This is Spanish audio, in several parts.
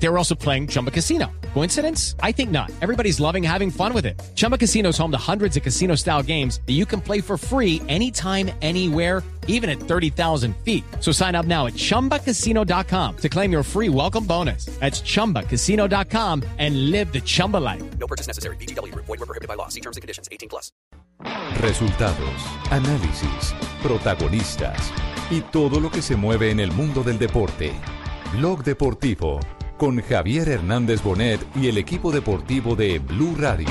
They were also playing Chumba Casino. Coincidence? I think not. Everybody's loving having fun with it. Chumba Casino is home to hundreds of casino style games that you can play for free anytime, anywhere, even at 30,000 feet. So sign up now at chumbacasino.com to claim your free welcome bonus. That's chumbacasino.com and live the Chumba life. No purchase necessary. BGW. Void were prohibited by law. See terms and conditions. 18 plus. Resultados, análisis, protagonistas y todo lo que se mueve en el mundo del deporte. Blog Deportivo con Javier Hernández Bonet y el equipo deportivo de Blue Radio.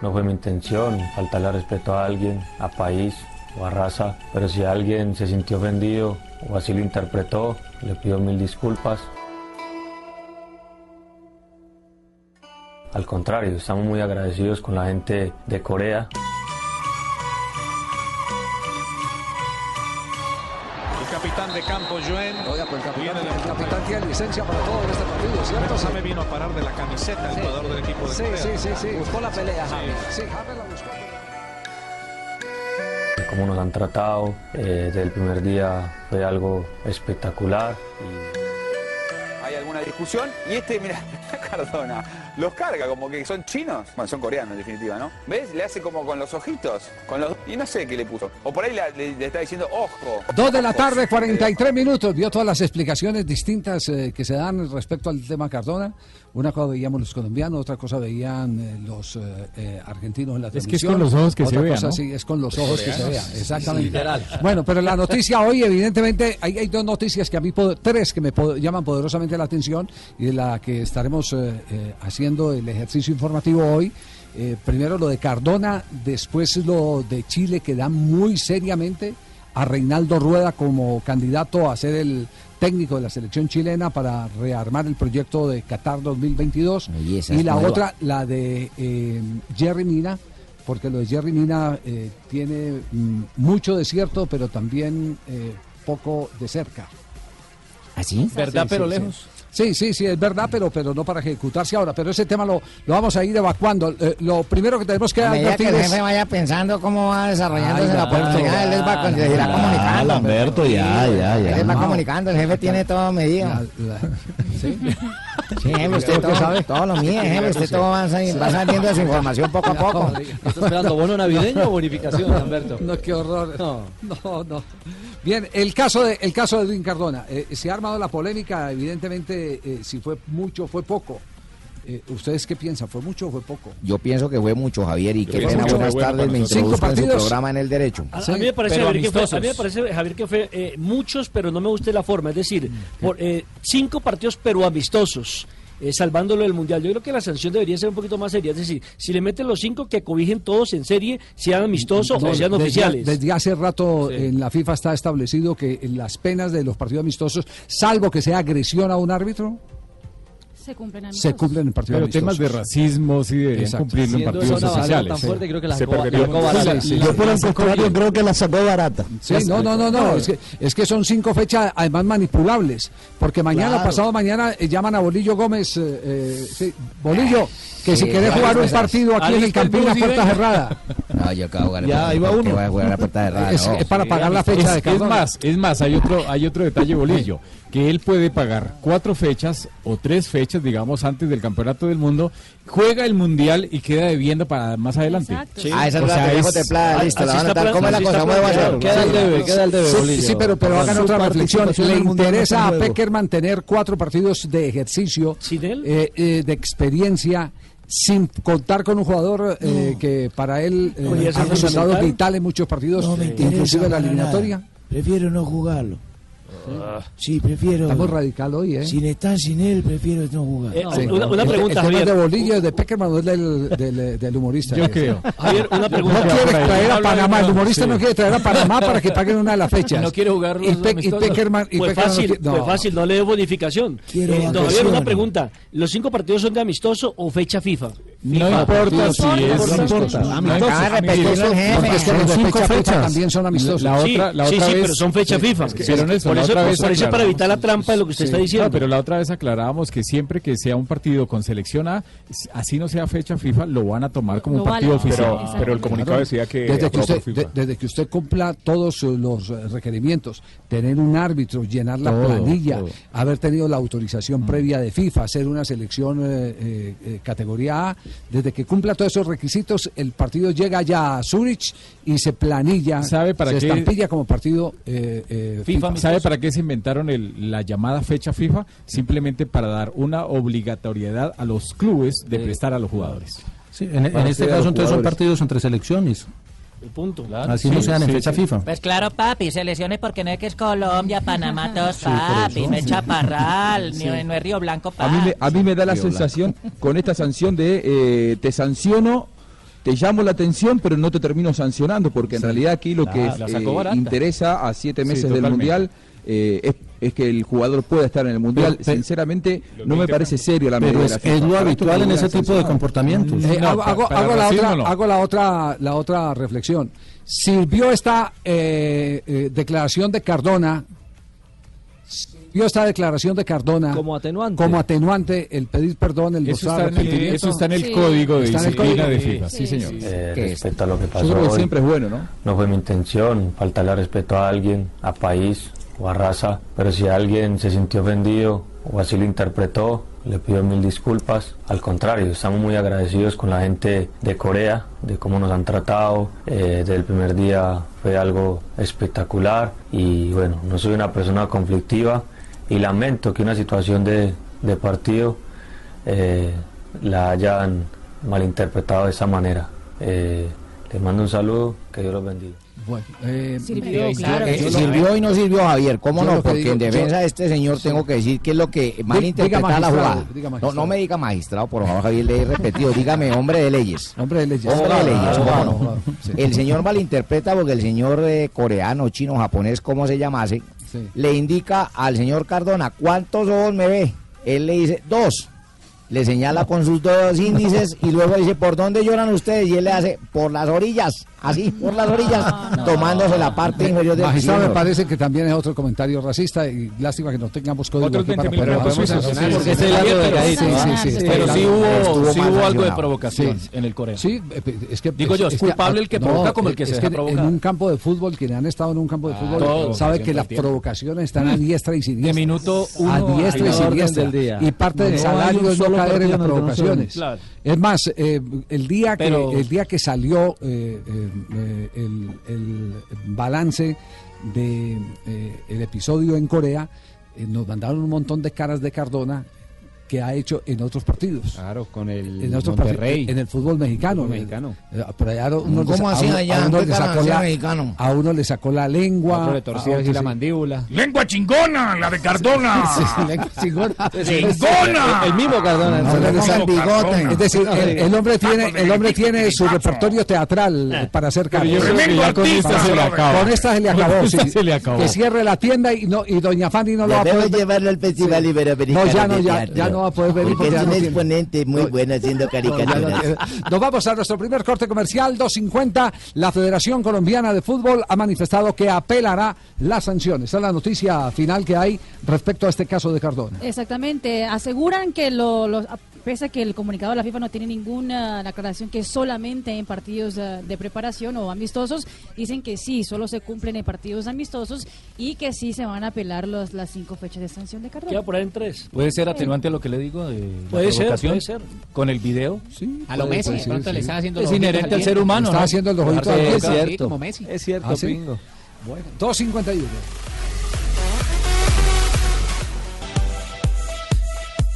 No fue mi intención faltarle respeto a alguien, a país o a raza, pero si alguien se sintió ofendido o así lo interpretó, le pido mil disculpas. Al contrario, estamos muy agradecidos con la gente de Corea. El capitán de campo, Joen. Oiga, pues el capitán, el capitán tiene licencia para todo en este partido, ¿cierto? Jaime vino a parar de la camiseta, el jugador del equipo de Sí, Corea. sí, sí, sí. Buscó la pelea, Jaime. Sí, Jaime la buscó. Cómo nos han tratado eh, desde el primer día fue algo espectacular. y- hay alguna discusión y este, mira, Cardona, los carga como que son chinos. Bueno, son coreanos en definitiva, ¿no? ¿Ves? Le hace como con los ojitos, con los y no sé qué le puso. O por ahí le, le- le está diciendo ojo. Dos de la tarde, 43 minutos. Vio todas las explicaciones distintas eh, que se dan respecto al tema Cardona. Una cosa veíamos los colombianos, otra cosa veían eh, los eh, eh, argentinos en la Es que es televisión. con los ojos que se Otra vea, cosa ¿no? sí, es con los ojos que se vea, Sí, exactamente. Bueno, pero la noticia hoy, evidentemente, hay, hay dos noticias que a mí, tres que me llaman poderosamente la atención y de la que estaremos eh, eh, haciendo el ejercicio informativo hoy. Eh, primero lo de Cardona, después lo de Chile, que da muy seriamente a Reinaldo Rueda como candidato a ser el técnico de la selección chilena para rearmar el proyecto de Qatar 2022. Y Y la nueva. otra, la de eh, Jerry Mina, porque lo de Jerry Mina eh, tiene mm, mucho de cierto, pero también eh, poco de cerca. ¿Así? ¿Verdad, Sí, pero sí, lejos? Sí, sí, sí, es verdad, pero, pero no para ejecutarse ahora. Pero ese tema lo, lo vamos a ir evacuando. Eh, lo primero que tenemos que A medida que advertir el es... jefe vaya pensando cómo va desarrollándose Ay, la oportunidad, él les va, con- les irá ya, comunicando. Lamberto, ya, ya, Él ya. les va No. comunicando, el jefe tiene todo medido. La- la- ¿sí? Sí, jefe, usted todo, sabe. todo lo mide, jefe, usted todo va, va saliendo de su información poco a poco. ¿Está esperando bono navideño o bonificación, Lamberto? No, qué horror. No. No, no. Bien, el caso de el caso de Edwin Cardona. Eh, se ha armado la polémica, evidentemente, eh, si fue mucho, fue poco. Eh, ¿Ustedes qué piensan? ¿Fue mucho o fue poco? Yo pienso que fue mucho, Javier, y qué pienso pena, buenas bueno tardes, me introduzco en su partidos. programa en el derecho. A, a mí me parece, Javier, que fue, a mí me parece, Javier, que fue eh, muchos, pero no me gusta la forma. Es decir, por, eh, cinco partidos, pero amistosos. Eh, salvándolo del mundial. Yo creo que la sanción debería ser un poquito más seria. Es decir, si le meten los cinco, que cobijen todos en serie, sean amistosos No, o sean desde- oficiales. Desde hace rato Sí. en la FIFA está establecido que las penas de los partidos amistosos, salvo que sea agresión a un árbitro, Se cumplen se amistosos. cumplen en partidos Pero amistosos. temas de racismo sí deberían Exacto. cumplirlo en partidos oficiales. tan fuerte, creo que la Se sacó- perdería la. Sí, sí, Yo sí. por el contrario creo que la sacó barata. Sí, no, no, no, no, es que, es que son cinco fechas además manipulables, porque mañana, Claro. pasado mañana, eh, llaman a Bolillo Gómez, eh, eh, sí, Bolillo, que si Sí, quiere claro, jugar un partido aquí en el Campín a bus y puerta cerrada, No, yo acabo de. Ya, ahí va ¿por qué uno. voy a jugar a la puerta cerrada? es, No. es para pagar la fecha Es, de es Cardona. más, es más, hay otro, hay otro detalle, Bolillo, que él puede pagar cuatro fechas o tres fechas, digamos, antes del campeonato del mundo, juega el mundial y queda debiendo para más adelante. Exacto. Ah, esa es O sea, es- templada, listo, la van a anotar. ¿Cómo es la cosa? Queda el debe, queda el debe, Sí, sí, pero, pero hagan otra reflexión. Le interesa a. Peckerman tener cuatro partidos de ejercicio, ¿Sin él? eh, eh, de experiencia, sin contar con un jugador eh, que para él eh, ha resultado vital en muchos partidos, No me interesa inclusive en la eliminatoria. nada. Prefiero no jugarlo. Sí, prefiero. Está muy radical hoy, ¿eh? Sin estar sin él, prefiero no jugar. Eh, Sí. una, una El- pregunta, el, tema Javier. de Bolillo, de Peckerman, no es del, del, del humorista. Yo creo. Javier, una No pregunta. quiere por ahí. traer a Panamá, el humorista Sí. no quiere traer a Panamá para que paguen una de las fechas. No quiere jugar los y, Pe- y. Peckerman, y no fácil, quiere- fue no. fácil, no le dé bonificación. Quiero Eh, don Javier, una pregunta. ¿Los cinco partidos son de amistoso o fecha FIFA? No importa si es No importa. Amistoso. Es que los Cinco fechas. también son amistosos. La Sí, otra, la sí, otra sí, vez, pero son fecha Sí, FIFA. es que- pero eso, por eso, para evitar la trampa de lo que usted está diciendo. No, pero la otra vez aclarábamos que siempre que sea un partido con selección A, así no sea fecha FIFA, lo van a tomar como un partido vale. oficial. Pero- pero el comunicado decía que desde que, usted, desde que usted cumpla todos los requerimientos, tener un árbitro, llenar la Todo, planilla, todo. haber tenido la autorización previa de FIFA, hacer una selección eh, eh, eh, categoría A, desde que cumpla todos esos requisitos, el partido llega ya a Zurich y se planilla, ¿Sabe para se qué? estampilla como partido eh, eh, FIFA. ¿Sabe para qué se inventaron el- la llamada fecha FIFA? Simplemente para dar una obligatoriedad a los clubes de prestar a los jugadores. Sí, en, este caso entonces son partidos entre selecciones. El punto. Así no sean en fecha FIFA. Pues claro, papi, selecciones porque no es que es Colombia, Panamá, todos, Sí, papi, no es Chaparral, Sí. ni no es Río Blanco, A mí, me, papi. a mí me da la Río sensación con esta sanción de eh, te sanciono, te llamo la atención, pero no te termino sancionando, porque en realidad aquí lo La- que la eh, interesa a siete Sí, meses del. Mundial eh, es, es que el jugador pueda estar en el Mundial. Pero- pero- Sinceramente, no me parece serio la Pero medida es, de la FIFA. es lo habitual en ese tipo de comportamientos. Eh, No, hago, hago- para hago la otra, no. hago la otra, la otra reflexión. Sirvió esta eh, eh, declaración de Cardona, sirvió esta declaración de Cardona Como atenuante. como atenuante el pedir perdón, el Eso mostrar está en el- arrepentimiento. eso está en el Sí. código de disciplina de FIFA. Sí, Sí, señor. Eh, respecto a lo que pasó Yo creo que hoy, siempre es bueno, ¿no? no fue mi intención faltarle respeto a alguien, a país o a raza, pero si alguien se sintió ofendido o así lo interpretó, le pido mil disculpas. Al contrario, estamos muy agradecidos con la gente de Corea, de cómo nos han tratado. Eh, desde el primer día fue algo espectacular y bueno, no soy una persona conflictiva y lamento que una situación de, de partido eh, la hayan malinterpretado de esa manera. Eh, les mando un saludo, que Dios los bendiga. Bueno, eh, Sirvió, eh, claro. Eh, y no sirvió Javier, ¿cómo Yo no? Porque digo- en defensa yo- de este señor tengo que decir que es lo que mal diga interpretada la jugada. No, no me diga magistrado, por favor, Javier, le he repetido, dígame hombre de leyes. Hombre de leyes. Hombre de leyes, ¿cómo Abogado, no? sí. El señor malinterpreta porque el señor eh, coreano, chino, japonés, como se llamase, Sí. le indica al señor Cardona, ¿cuántos ojos me ve? Él le dice, dos. Le señala con sus dos índices y luego dice, ¿por dónde lloran ustedes? Y él le hace, por las orillas, así, por las orillas, tomándose la parte inferior del Magistrado, me parece que también es otro comentario racista y lástima que no tengamos código Otros aquí para 20.000 poder pesos podemos sancionar, sí, porque sí, sí, lado pero- sí, Sí, sí, sí, sí, pero lado- sí hubo- sí algo de provocación Sí. en el Corea. Sí, eh, es que Digo yo, es culpable el que provoca como el que se es deja que provocar. En un campo de fútbol, quienes han estado en un campo de fútbol, sabe que las provocaciones están a diestra y siniestra. De minuto uno a diestra y siniestra. Y parte No del salario es no caer en las no provocaciones. Es más, eh, el, día que, el día que salió eh, eh, el, el balance de eh, el episodio en Corea, nos mandaron un montón de caras de Cardona que ha hecho en otros partidos. Claro, con el En otros Monterrey. partidos, en el fútbol mexicano. Fútbol mexicano. Eh, por allá uno ¿Cómo hacían a uno- allá? a uno ¿Qué le sacó hacía la, mexicano? a uno le sacó la lengua. Otro le a torció así la mandíbula. ¡Lengua chingona! ¡La de Cardona! Sí, sí, lengua chingona. ¡Chingona! El mismo Cardona. No, bigote. Es decir, el, el hombre tiene, el hombre tiene su repertorio teatral eh, para hacer ya con esta se le acaba. Con esta se le acabó. esta sí. se le acabó. Que cierre la tienda y no y doña Fanny no lo va a poder ver. llevarlo al Festival Iberoamericano No, ya no, ya no va a poder venir Porque porque es ya un no tiene. exponente muy No, bueno haciendo no, ya no caricaturas. Nos vamos a nuestro primer corte comercial, 2.50. La Federación Colombiana de Fútbol ha manifestado que apelará las sanciones. Esa es la noticia final que hay respecto a este caso de Cardona. Exactamente, aseguran que lo, lo- pese a que el comunicado de la FIFA no tiene ninguna aclaración que es solamente en partidos eh, de preparación o amistosos, dicen que sí, solo se cumplen en partidos amistosos y que sí se van a apelar los, las cinco fechas de sanción de Queda Cardona. por ahí en tres. Puede ser atenuante a lo que le digo de Puede la ser, puede ser. con el video. Sí, A lo puede- Messi, puede de ser, pronto sí. le están haciendo Es los inherente al ser humano. Está ¿no? haciendo los ojitos al es cierto. como Messi. Es cierto, ¿Ah, sí? Pingo. Bueno, 2.51.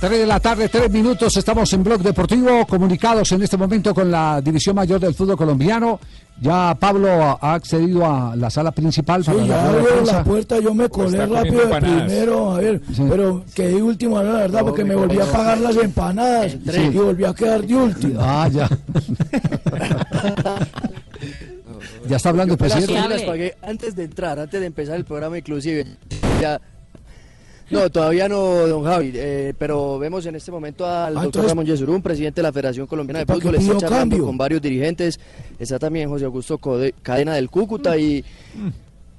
3 de la tarde, 3 minutos, estamos en Blog Deportivo, comunicados en este momento con la División Mayor del Fútbol Colombiano. Ya Pablo ha accedido a la sala principal para Sí, la ya abrió puerta, yo me colé está rápido de empanadas. primero, a ver, pero quedé último, la verdad, porque me volví a pagar las empanadas Sí. y volví a quedar de último. Ah, ya. ya está hablando el presidente. yo las pagué antes de entrar, antes de empezar el programa inclusive. Ya No, todavía no, don Javi, eh, pero vemos en este momento al Ah, doctor entonces- Ramón Yesurún, presidente de la Federación Colombiana de ¿Para qué Fútbol, está charlando cambio? con varios dirigentes, está también José Augusto Code- Cadena del Cúcuta y...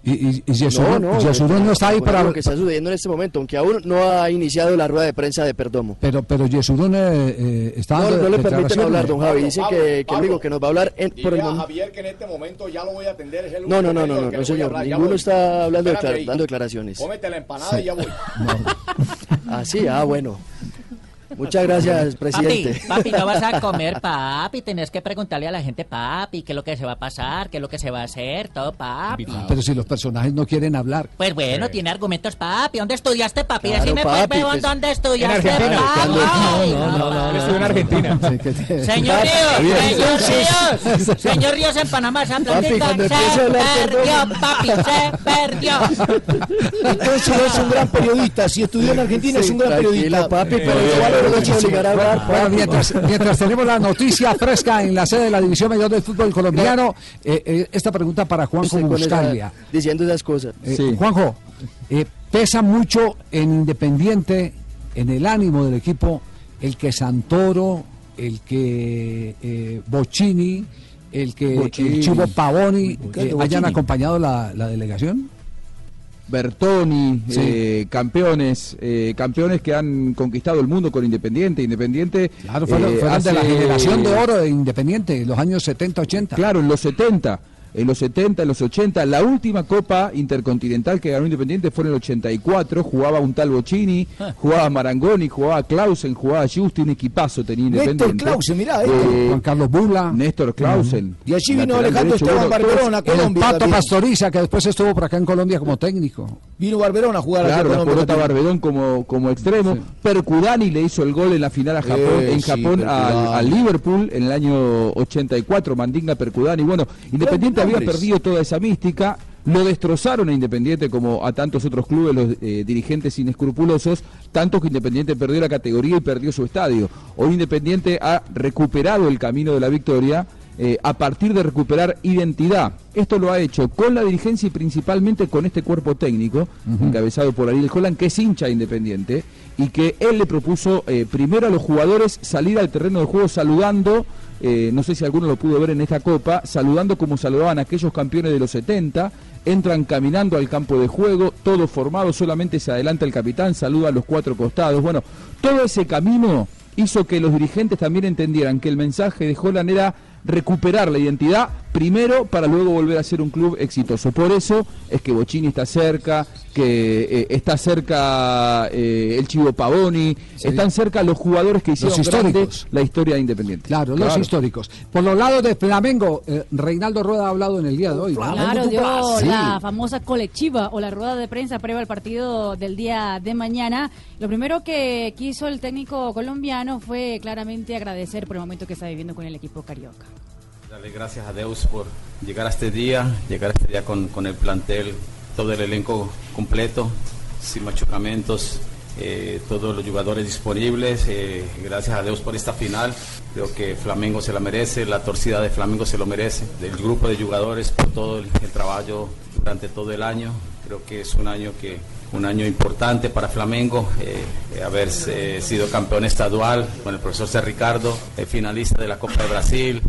Y, y, y Yesurún- Yesurún no está ahí para... lo que está sucediendo en este momento, aunque aún no ha iniciado la rueda de prensa de Perdomo. Pero, pero Yesurún eh, eh, está No, no le permiten hablar, don Javi, dice Pablo, que, que el único que nos va a hablar en- por el momento... Javier que en este momento ya lo voy a atender. Es el No, no, no, no, no, señor, hablar, ninguno está hablando, declar- dando declaraciones. Cómete la empanada y ya voy. Ah, sí, ah, bueno. Muchas gracias, presidente. Papi, papi, no vas a comer, papi. Tenés que preguntarle a la gente, papi, qué es lo que se va a pasar, qué es lo que se va a hacer, todo, papi. Pero si los personajes no quieren hablar. Pues bueno, tiene argumentos, papi. ¿Dónde estudiaste, papi? Claro, Decime, pues, papi, pues, ¿dónde estudiaste, Argentina. papi? No, no, no, no, Estuve en Argentina. Señor Ríos, señor Ríos, señor Ríos en Panamá, plática cuando se perdió, papi, se perdió. Entonces es un gran periodista. Si estudió en Argentina es un gran periodista. papi, pero Bueno, mientras, mientras tenemos la noticia fresca en la sede de la División Mayor del Fútbol Colombiano, eh, eh, esta pregunta para Juanjo Buscalia. Diciendo esas cosas. Eh, Juanjo, eh, pesa mucho en Independiente, en el ánimo del equipo, el que Santoro, el que eh, Bocini, el que Bocini. el Chivo Pavoni eh, hayan acompañado la, la delegación. Bertoni, Sí. eh, campeones, eh, campeones que han conquistado el mundo con Independiente. Independiente. Claro, fueron, eh, la generación de oro de Independiente, los años 70-80. Claro, en los 70, en los 70, en los 80. La última Copa Intercontinental que ganó Independiente fue en el 84. Jugaba un tal Bocini, Ah. jugaba Marangoni, jugaba Clausen, jugaba Justi, un equipazo tenía Néstor Independiente. Clausen, mirá, eh. Juan Carlos Bula. Néstor Clausen. Y allí vino Alejandro derecho. Esteban Bueno, Barberón a El Colombia. Pato también. Pastoriza, que después estuvo por acá en Colombia como técnico. Vino Barberón a jugar aquí a Claro, la Colombia pelota. Barbedón como, como extremo. Percudani le hizo el gol en la final a Japón, Eh, en sí, Japón al, Percudani. al Liverpool en el año 84, Mandinga Percudani. Bueno, Independiente había perdido toda esa mística. Lo destrozaron a Independiente como a tantos otros clubes, los eh, dirigentes inescrupulosos, tanto que Independiente perdió la categoría y perdió su estadio. Hoy Independiente ha recuperado el camino de la victoria eh, a partir de recuperar identidad. Esto lo ha hecho con la dirigencia y principalmente con este cuerpo técnico, encabezado por Ariel Holland, que es hincha de independiente, y que él le propuso eh, primero a los jugadores salir al terreno de juego saludando, eh, no sé si alguno lo pudo ver en esta copa, saludando como saludaban aquellos campeones de los 70, entran caminando al campo de juego, todo formado, solamente se adelanta el capitán, saluda a los cuatro costados. Bueno, todo ese camino hizo que los dirigentes también entendieran que el mensaje de Holland era recuperar la identidad primero para luego volver a ser un club exitoso. Por eso es que Bocini está cerca, que eh, está cerca eh, el Chivo Pavoni, están cerca los jugadores que hicieron Los históricos. la historia de Independiente. Claro, los históricos. Por los lados de Flamengo, eh, Reinaldo Rueda ha hablado en el día de hoy. ¿no? Claro, dio Sí. la famosa colectiva o la rueda de prensa previa al partido del día de mañana. Lo primero que quiso el técnico colombiano fue claramente agradecer por el momento que está viviendo con el equipo carioca. Darle gracias a Dios por llegar a este día, llegar a este día con, con el plantel, todo el elenco completo, sin machucamientos, eh, todos los jugadores disponibles. eh, gracias a Dios por esta final. Creo que Flamengo se la merece, la torcida de Flamengo se lo merece, del grupo de jugadores por todo el, trabajo durante todo el año. Creo que es un año que un año importante para Flamengo, eh, haber sido campeón estadual con el profesor C. Ricardo, finalista de la Copa de Brasil,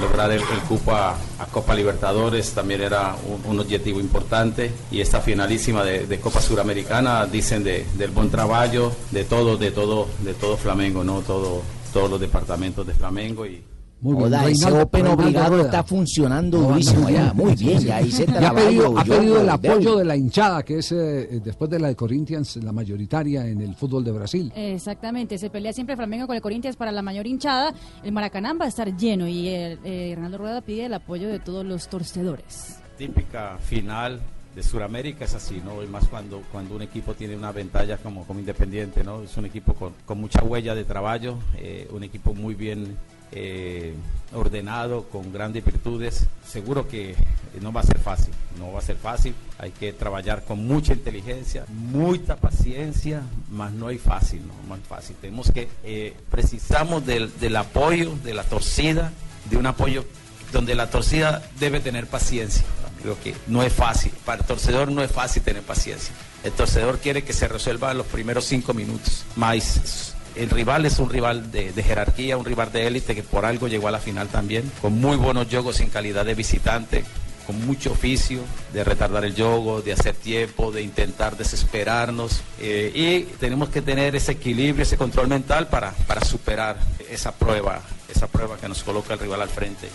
lograr el, cupo a, Copa Libertadores también era un, objetivo importante. Y esta finalísima de, de Copa Suramericana dicen de- del buen trabajo de todo, de todo, de todo Flamengo, no todo, todos los departamentos de Flamengo y Muy bien, Joda, ese Open Reinaldo obligado Rueda. está funcionando No, durísimo allá. Muy bien, Sí, ya ahí se ha trabaja. pedido, ha pedido el yo- apoyo de la hinchada, que es eh, después de la de Corinthians, la mayoritaria en el fútbol de Brasil. Exactamente, se pelea siempre Flamengo con el Corinthians para la mayor hinchada. El Maracaná va a estar lleno y eh, eh, Rueda pide el apoyo de todos los torcedores. típica final de Sudamérica es así, ¿no? Y más cuando, cuando un equipo tiene una ventaja como, como Independiente, ¿no? Es un equipo con, con mucha huella de trabajo, eh, un equipo muy bien eh, ordenado, con grandes virtudes. Seguro que no va a ser fácil, no va a ser fácil. Hay que trabajar con mucha inteligencia, mucha paciencia, más no hay fácil, ¿no? Más fácil. Tenemos que, eh, precisamos del, apoyo, de la torcida, de un apoyo donde la torcida debe tener paciencia. Creo que no es fácil. Para el torcedor no es fácil tener paciencia. El torcedor quiere que se resuelva en los primeros cinco minutos. Más el rival es un rival de, jerarquía, un rival de élite que por algo llegó a la final también, con muy buenos juegos en calidad de visitante, con mucho oficio de retardar el juego, de hacer tiempo, de intentar desesperarnos. eh, y tenemos que tener ese equilibrio, ese control mental para, para superar esa prueba, esa prueba que nos coloca el rival al frente.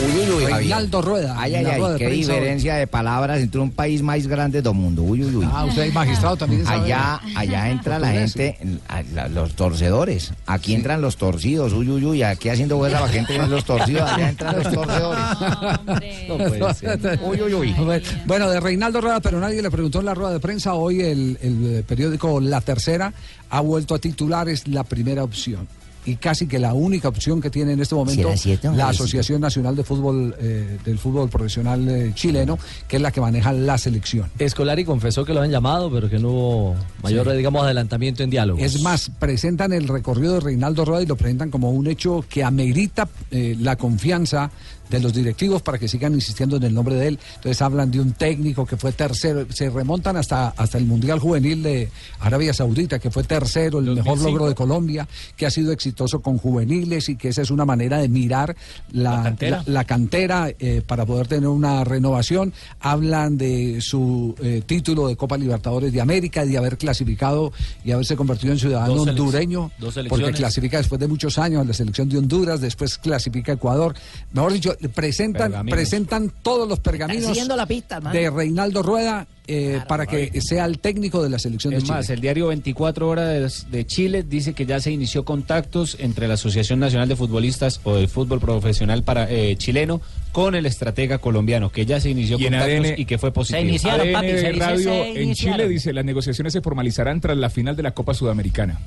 Uy, uy, uy. Reinaldo Rueda. Ay, ay, la ay, rueda de qué hoy. diferencia de palabras entre un país más grande del mundo. Uy, uy, uy. Ah, usted es magistrado también sabe. Allá, allá entra la gente, a- la- los torcedores. Aquí entran los torcidos. Uy, uy, uy. Aquí haciendo huesa para que entren los torcidos. Allá entran los torcedores. No puede ser. Uy, uy, uy. Bueno, de Reinaldo Rueda, pero nadie le preguntó en la rueda de prensa. Hoy el, el periódico La Tercera ha vuelto a titular, es la primera opción. Y casi que la única opción que tiene en este momento la? Asociación Nacional de Fútbol eh, del Fútbol Profesional eh, Chileno, que es la que maneja la selección. Escolari confesó que lo han llamado, pero que no hubo mayor, Sí. digamos, adelantamiento en diálogo. Es más, presentan el recorrido de Reinaldo Rueda y lo presentan como un hecho que amerita eh, la confianza de los directivos para que sigan insistiendo en el nombre de él. Entonces hablan de un técnico que fue tercero, se remontan hasta, hasta el Mundial Juvenil de Arabia Saudita, que fue tercero, el mejor 2005. logro de Colombia, que ha sido exitoso con juveniles y que esa es una manera de mirar la, cantera. la- la cantera eh, para poder tener una renovación. Hablan de su eh, título de Copa Libertadores de América, de haber clasificado y haberse convertido en ciudadano Dos hondureño, dos porque clasifica después de muchos años en la selección de Honduras, después clasifica Ecuador. Mejor dicho, presentan, Pergaminos. presentan todos los pergaminos siguiendo la pista, de Reinaldo Rueda eh, para que sea el técnico de la selección de Es Chile. más, el diario 24 Horas de, de Chile dice que ya se inició contactos entre la Asociación Nacional de Futbolistas o del Fútbol Profesional para eh, chileno con el estratega colombiano, que ya se inició Y contactos ADN y que fue positivo. iniciaron, papi, se Radio se en. Chile dice las negociaciones se formalizarán tras la final de la Copa Sudamericana.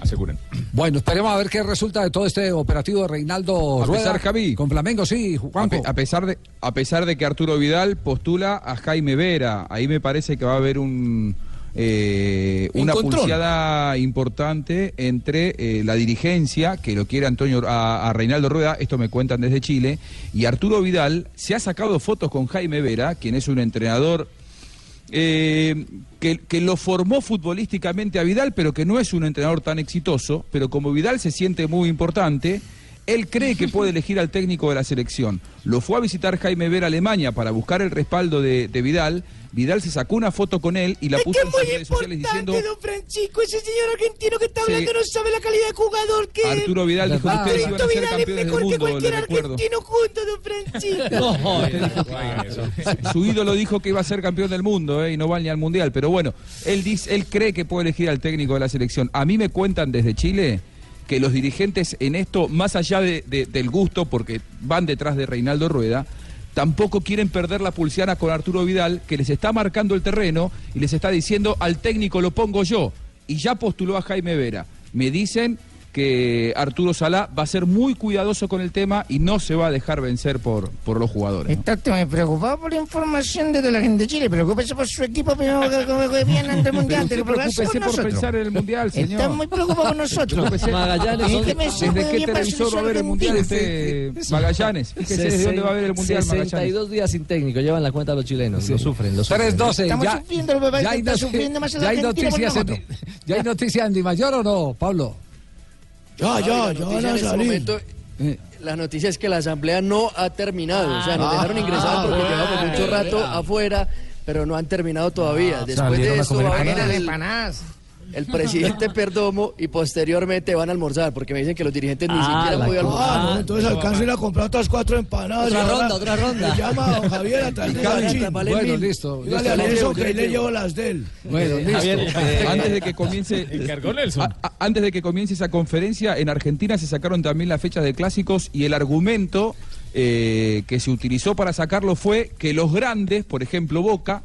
Aseguran. Bueno, esperemos a ver qué resulta de todo este operativo de Reinaldo A Rueda. pesar, Javi. Con Flamengo, sí, A, pe- a pesar de, a pesar de que Arturo Vidal postula a Jaime Vera, ahí me parece que va a haber un eh, una Encontrón. pulseada importante entre eh, la dirigencia, que lo quiere Antonio a, a Reinaldo Rueda, esto me cuentan desde Chile, y Arturo Vidal se ha sacado fotos con Jaime Vera, quien es un entrenador eh, que, que lo formó futbolísticamente a Vidal, pero que no es un entrenador tan exitoso, pero como Vidal se siente muy importante, él cree que puede elegir al técnico de la selección. Lo fue a visitar Jaime Vera a Alemania para buscar el respaldo de, de Vidal. Vidal se sacó una foto con él y la puso en sus redes sociales diciendo don Francisco, ese señor argentino que está Sí. hablando no sabe la calidad de jugador que es. Arturo Vidal dijo que ustedes iban a ser Vidal es campeones del mejor que mundo, cualquier argentino junto, don Francisco. Su ídolo dijo que iba a ser campeón del mundo eh, y no va ni al mundial. Pero bueno, él dice, él cree que puede elegir al técnico de la selección. A mí me cuentan desde Chile que los dirigentes en esto, más allá de- de- del gusto, porque van detrás de Reinaldo Rueda, tampoco quieren perder la pulsiana con Arturo Vidal, que les está marcando el terreno y les está diciendo al técnico lo pongo yo. Y ya postuló a Jaime Vera. Me dicen que Arturo Salá va a ser muy cuidadoso con el tema y no se va a dejar vencer por, por los jugadores. ¿no? Está muy preocupado por la información de la gente de Chile. Preocúpese por su equipo primero que, que, que viene ante el mundial. Pero preocúpese por nosotros. pensar en el mundial, señor. Está muy preocupado por nosotros. Magallanes, Es ¿dónde- que me ¿Desde supo qué televisor va a ver el mundial este Magallanes? Fíjese desde dónde va a ver el mundial Magallanes. 62 días sin técnico, llevan la cuenta los chilenos, lo sufren, lo sufren. 3-12. Estamos Ya, sufriendo, ya hay, está sufriendo más ya hay noticias en, ya hay noticias en Di Mayor o no, Pablo. Ya, ya, la ya noticia van en a este salir. momento, Eh, la noticia es que la asamblea no ha terminado. o sea, nos Ah. dejaron ingresar porque Ah, llevamos mucho rato afuera, pero no han terminado todavía. Después de esto va a venir el, empanadas. El presidente Perdomo y posteriormente van a almorzar porque me dicen que los dirigentes ni Ah, siquiera la han podido cosa. almorzar. Ah, no, entonces alcanzo a ir a comprar otras cuatro empanadas. Otra ahora ronda, otra ronda. Me llama don Javier a traer bueno, mil. listo. A Nelson llevo, que yo ahí le le llevo. las de él. Bueno, listo. Eh, antes de que comience Encargó Nelson. a- a- antes de que comience esa conferencia en Argentina se sacaron también las fechas de clásicos y el argumento eh, que se utilizó para sacarlo fue que los grandes, por ejemplo Boca,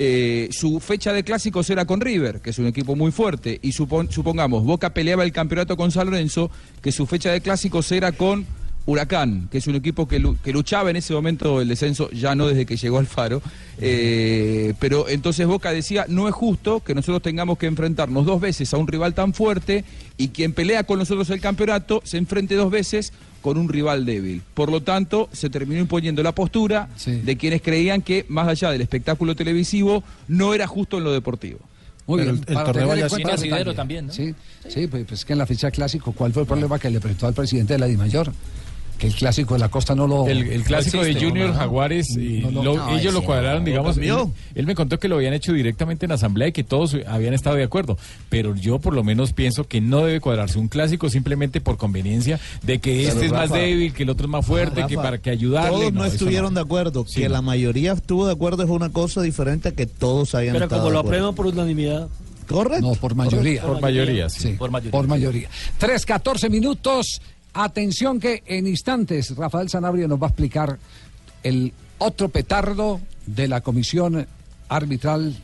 eh, su fecha de clásicos era con River, que es un equipo muy fuerte, y supon- supongamos Boca peleaba el campeonato con San Lorenzo, que su fecha de clásicos era con Huracán, que es un equipo que luchaba en ese momento el descenso, ya no desde que llegó Alfaro. Eh, pero entonces Boca decía, no es justo que nosotros tengamos que enfrentarnos dos veces a un rival tan fuerte y quien pelea con nosotros el campeonato se enfrente dos veces con un rival débil. Por lo tanto, se terminó imponiendo la postura de quienes creían que, más allá del espectáculo televisivo, no era justo en lo deportivo. Muy Pero bien. el- el para torneo detalle. también, ¿no? Sí, sí pues, pues que en la fecha clásico, ¿cuál fue el problema que le presentó al presidente de la DIMAYOR? Que el clásico de la costa no lo. El, el clásico no de. Junior No, no. Jaguares, y No, no, lo- no, ellos lo cuadraron, digamos. Él, me contó que lo habían hecho directamente en asamblea y que todos habían estado de acuerdo. Pero yo, por lo menos, pienso que no debe cuadrarse un clásico simplemente por conveniencia de que Pero, este es más débil, que el otro es más fuerte, que para que ayudarle. Todos no, estuvieron de acuerdo. Sí. Que la mayoría estuvo de acuerdo es una cosa diferente a que todos hayan Pero estado como de lo aprueban por unanimidad. Correcto. No, por mayoría. Por mayoría, sí. Sí, Por mayoría. Por mayoría. 3, 14 minutos. Atención que en instantes Rafael Sanabria nos va a explicar el otro petardo de la comisión arbitral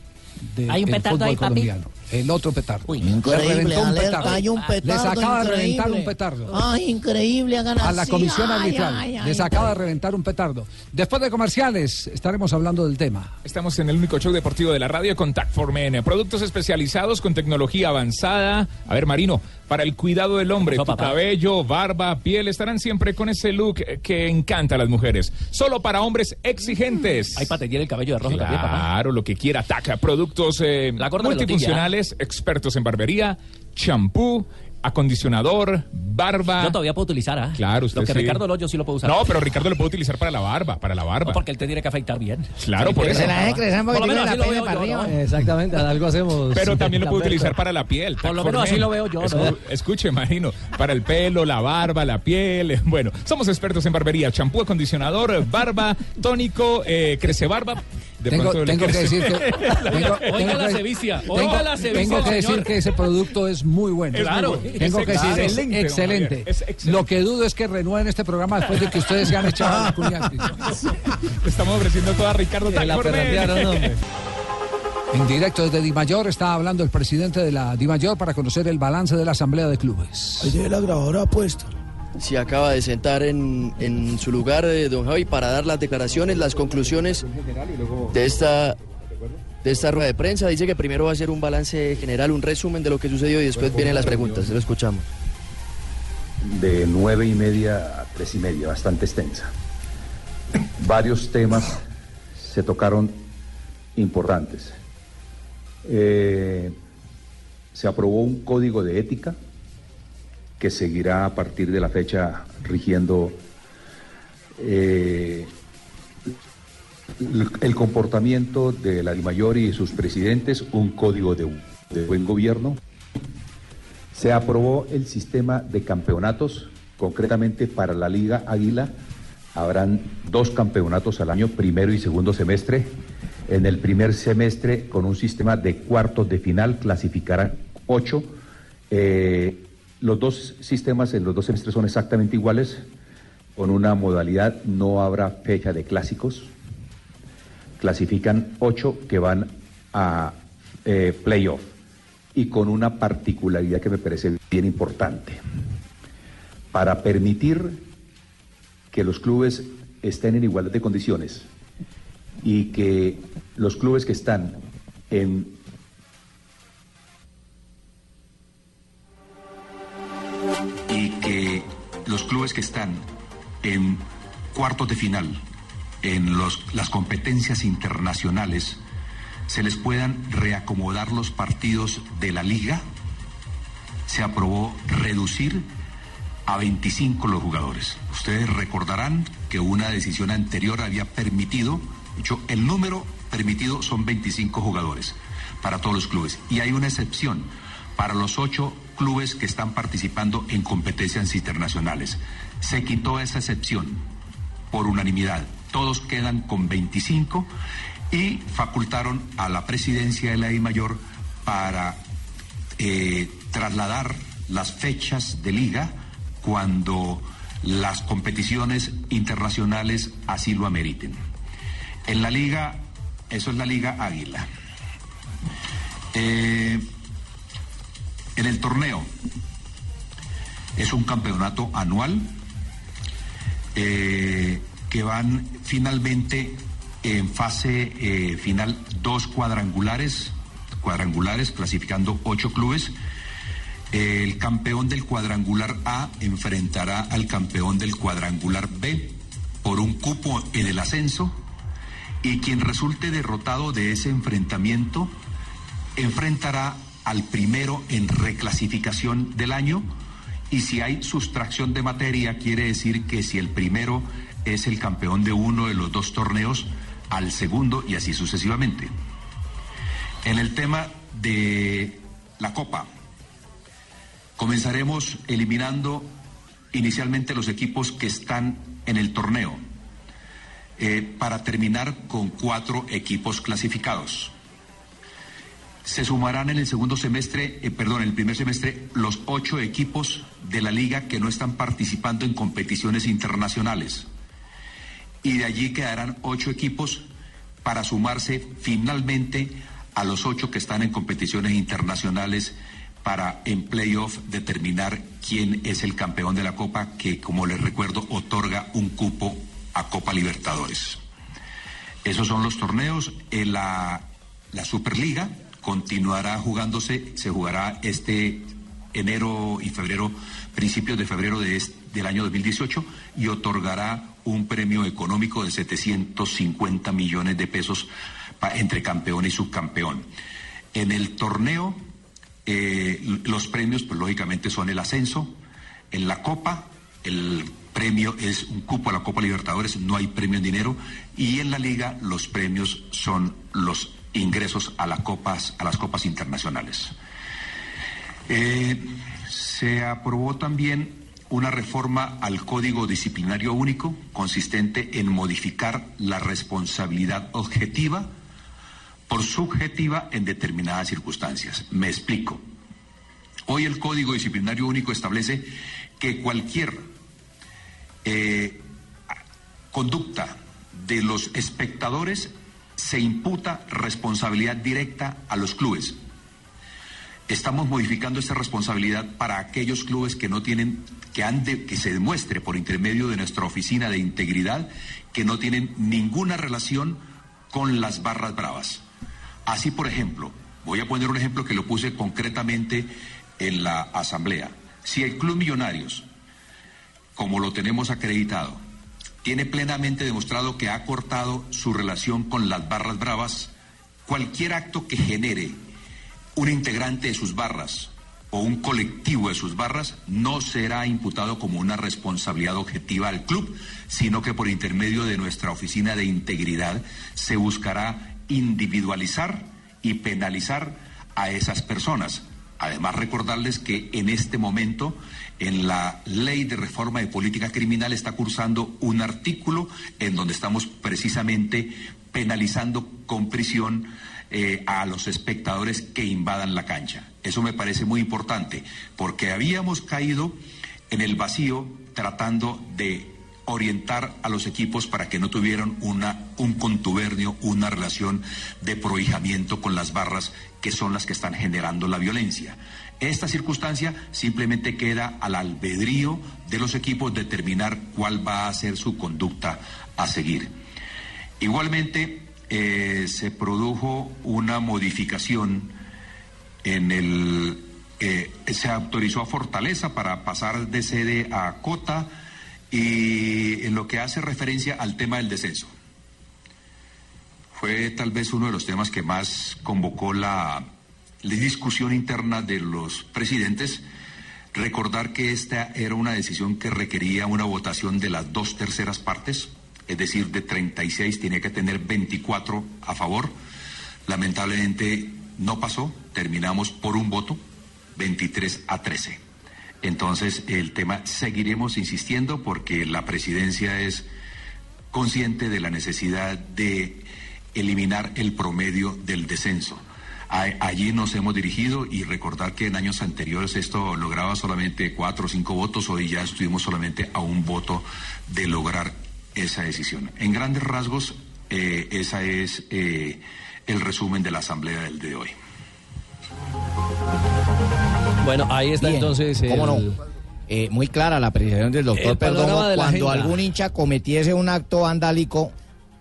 del ¿Hay un petardo fútbol ahí, papi? El otro petardo. Increíble, Se reventó un alerta, petardo. hay un Les acaba de reventar increíble. un petardo. Ay, increíble, hagan a la comisión ay, arbitral. ay, ay, Les acaba de reventar un petardo. Después de comerciales estaremos hablando del tema. Estamos en el único show deportivo de la radio Contact for Men. Productos especializados con tecnología avanzada. A ver, Marino, para el cuidado del hombre, tu cabello, barba, piel estarán siempre con ese look que encanta a las mujeres. Solo para hombres exigentes. Hay para teñir el cabello de rojo también, papá. Claro, lo que quiera. Taca, productos eh, multifuncionales, expertos en barbería, champú, acondicionador, barba. Yo todavía puedo utilizar, ¿ah? Claro, usted Lo que sí. Ricardo Loyo sí lo puede usar. No, pero Ricardo lo puede utilizar para la barba, para la barba. No, porque él te tiene que afeitar bien. Claro, por eso. Por lo menos así lo veo yo, ¿no? Exactamente, algo hacemos. Pero también lo puede utilizar para la piel. Por lo menos así lo veo yo, ¿no? Escu- Escuche, Marino, para el pelo, la barba, la piel. Bueno, somos expertos en barbería, champú, acondicionador, barba, tónico, eh, crece barba. De Tengo, que decir que. tengo- Oiga tengo la tengo- oiga la cevicia, Tengo que señor. decir que ese producto es muy bueno. Es Claro. muy bueno. Tengo Es que decir es excelente. Lo que dudo es que renueven este programa después de que ustedes se han echado a la cuñati. Le estamos ofreciendo todo a Ricardo. En directo desde Dimayor está hablando el presidente de la Dimayor para conocer el balance de la Asamblea de Clubes. Ayer la grabadora puesta. Se acaba de sentar en, en su lugar, eh, don Javi, para dar las declaraciones, las conclusiones de esta, de esta rueda de prensa. Dice que primero va a hacer un balance general, un resumen de lo que sucedió y después vienen las preguntas. Lo escuchamos. de nueve y media a tres y media, bastante extensa. Varios temas se tocaron importantes. Eh, se aprobó un código de ética que seguirá a partir de la fecha rigiendo eh, el- comportamiento de la DIMAYOR y sus presidentes, un código de, de buen gobierno. Se aprobó el sistema de campeonatos, concretamente para la Liga Águila. Habrán dos campeonatos al año, primero y segundo semestre. En el primer semestre, con un sistema de cuartos de final, clasificarán ocho. Eh, los dos sistemas en los dos semestres son exactamente iguales. Con una modalidad no habrá fecha de clásicos. Clasifican ocho que van a eh, playoff y con una particularidad que me parece bien importante. Para permitir que los clubes estén en igualdad de condiciones y que los clubes que están en los clubes que están en cuartos de final en los- las competencias internacionales se les puedan reacomodar los partidos de la liga, se aprobó reducir a 25 los jugadores. Ustedes recordarán que una decisión anterior había permitido, de hecho, el número permitido son 25 jugadores para todos los clubes. Y hay una excepción para los ocho clubes que están participando en competencias internacionales. Se quitó esa excepción por unanimidad. Todos quedan con 25 y facultaron a la presidencia de la I Mayor para eh, trasladar las fechas de liga cuando las competiciones internacionales así lo ameriten. En la liga, eso es la liga Águila. Eh, en el torneo es un campeonato anual eh, que van finalmente en fase eh, final dos cuadrangulares, cuadrangulares clasificando ocho clubes. El campeón del cuadrangular A enfrentará al campeón del cuadrangular B por un cupo en el ascenso y quien resulte derrotado de ese enfrentamiento enfrentará al primero en reclasificación del año y si hay sustracción de materia quiere decir que si el primero es el campeón de uno de los dos torneos, al segundo y así sucesivamente. En el tema de la Copa, comenzaremos eliminando inicialmente los equipos que están en el torneo, eh, para terminar con cuatro equipos clasificados. Se sumarán en el segundo semestre, eh, perdón, en el primer semestre, los ocho equipos de la liga que no están participando en competiciones internacionales. Y de allí quedarán ocho equipos para sumarse finalmente a los ocho que están en competiciones internacionales para en playoff determinar quién es el campeón de la Copa que, como les recuerdo, otorga un cupo a Copa Libertadores. Esos son los torneos. En la, la Superliga continuará jugándose, se jugará este enero y febrero, principios de febrero de del año 2018 y otorgará un premio económico de 750 millones de pesos entre campeón y subcampeón. En el torneo, eh, los premios, pues lógicamente son el ascenso. En la Copa, el premio es un cupo a la Copa Libertadores, no hay premio en dinero. Y en la Liga, los premios son los ingresos a, las copas, a las copas internacionales. Eh, se aprobó también una reforma al Código Disciplinario Único consistente en modificar la responsabilidad objetiva por subjetiva en determinadas circunstancias. Me explico. Hoy el Código Disciplinario Único establece que cualquier eh, conducta de los espectadores se imputa responsabilidad directa a los clubes. Estamos modificando esta responsabilidad para aquellos clubes que no tienen, que han de, que se demuestre por intermedio de nuestra oficina de integridad que no tienen ninguna relación con las barras bravas. Así, por ejemplo, voy a poner un ejemplo que lo puse concretamente en la asamblea. Si el Club Millonarios, como lo tenemos acreditado, tiene plenamente demostrado que ha cortado su relación con las barras bravas, cualquier acto que genere un integrante de sus barras o un colectivo de sus barras no será imputado como una responsabilidad objetiva al club, sino que por intermedio de nuestra oficina de integridad se buscará individualizar y penalizar a esas personas. Además, recordarles que en este momento en la ley de reforma de política criminal está cursando un artículo en donde estamos precisamente penalizando con prisión eh, a los espectadores que invadan la cancha. Eso me parece muy importante porque habíamos caído en el vacío tratando de orientar a los equipos para que no tuvieran una, un contubernio, una relación de prohijamiento con las barras que son las que están generando la violencia. Esta circunstancia simplemente queda al albedrío de los equipos determinar cuál va a ser su conducta a seguir. Igualmente, eh, se produjo una modificación en el... eh, se autorizó a Fortaleza para pasar de sede a Cota y en lo que hace referencia al tema del descenso. Fue tal vez uno de los temas que más convocó la, la discusión interna de los presidentes. Recordar que esta era una decisión que requería una votación de las dos terceras partes, es decir, de 36 tenía que tener 24 a favor. Lamentablemente no pasó, terminamos por un voto, 23 a 13. Entonces, el tema seguiremos insistiendo porque la presidencia es consciente de la necesidad de eliminar el promedio del descenso. A- Allí nos hemos dirigido y recordar que en años anteriores esto lograba solamente cuatro o cinco votos, hoy ya estuvimos solamente a un voto de lograr esa decisión. En grandes rasgos, eh, esa es eh, el resumen de la asamblea del día de hoy. Bueno, ahí está Bien, entonces el, ¿cómo no? eh, muy clara la apreciación del doctor panorama Perdomo. de Cuando agenda. algún hincha cometiese un acto vandálico,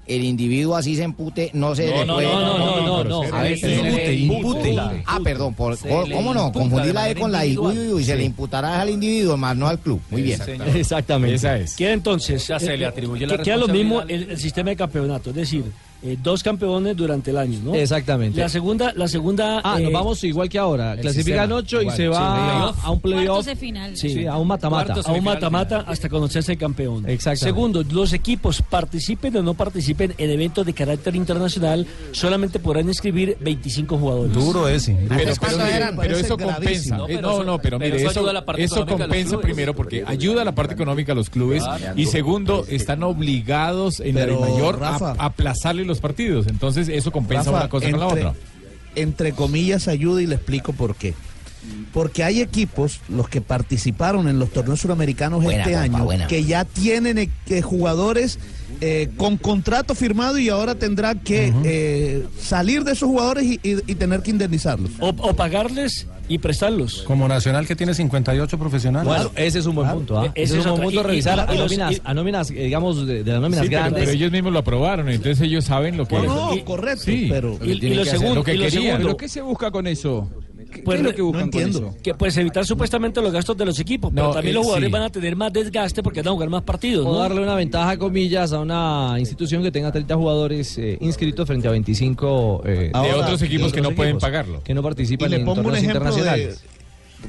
el individuo así se empute, no se No, le no, puede... no, no, no, no, no. A ver, Se impute. impute. Ah, perdón, por, ¿cómo no? Confundí de la E con la I. Uy, individual. uy, uy, se Sí. le imputará al individuo, más no al club. Muy bien. Exactamente. Esa es. Queda entonces. Ya se eh, le eh, atribuye la Queda lo mismo el sistema de campeonato, es decir, eh, dos campeones durante el año, ¿no? Exactamente. La segunda, la segunda. Ah, eh, nos vamos igual que ahora. Clasifican sistema, ocho y se Sí, va playoff. a un playoff. De final. Sí, a un mata-mata. a un mata-mata hasta conocerse el campeón. Exactamente. Segundo, los equipos participen o no participen en eventos de carácter internacional, solamente podrán inscribir 25 jugadores. Duro ese. Pero, eso compensa. gravísimo. Eh, No, no, pero, pero mire, eso eso, ayuda a la parte eso compensa clubes. primero porque ayuda a la parte económica a los clubes Claro. y segundo, están obligados en la mayor a aplazarle los partidos. Entonces eso compensa Rafa, una cosa con la entre- otra. Entre comillas ayuda y le explico por qué. Porque hay equipos, los que participaron en los torneos suramericanos Buena, este compa, año, buena. que ya tienen eh, que jugadores eh, con contrato firmado y ahora tendrá que eh, salir de esos jugadores y, y- y tener que indemnizarlos. O, o pagarles y prestarlos. Como Nacional que tiene 58 profesionales. Bueno, ese es un buen punto. ¿ah? E- Ese ese es es un buen punto Y- revisar y a nóminas, y- a nóminas, eh, digamos, de, de las nóminas Sí, pero, grandes. pero ellos mismos lo aprobaron, entonces ellos saben lo que No, no, y- correcto, sí, pero... Y, y lo segundo, lo que y lo querían. segundo, ¿Pero qué se busca con eso? ¿Qué, Pues, qué es lo que no buscan con entiendo. eso? que pues evitar supuestamente los gastos de los equipos, pero No, también eh, los jugadores sí. van a tener más desgaste porque van a jugar más partidos, O ¿no? darle una ventaja, comillas, a una institución que tenga 30 jugadores eh, inscritos frente a 25 eh, de otros equipos de que no pueden pagarlo. Que no Y participan en un torneos ejemplo de internacionales.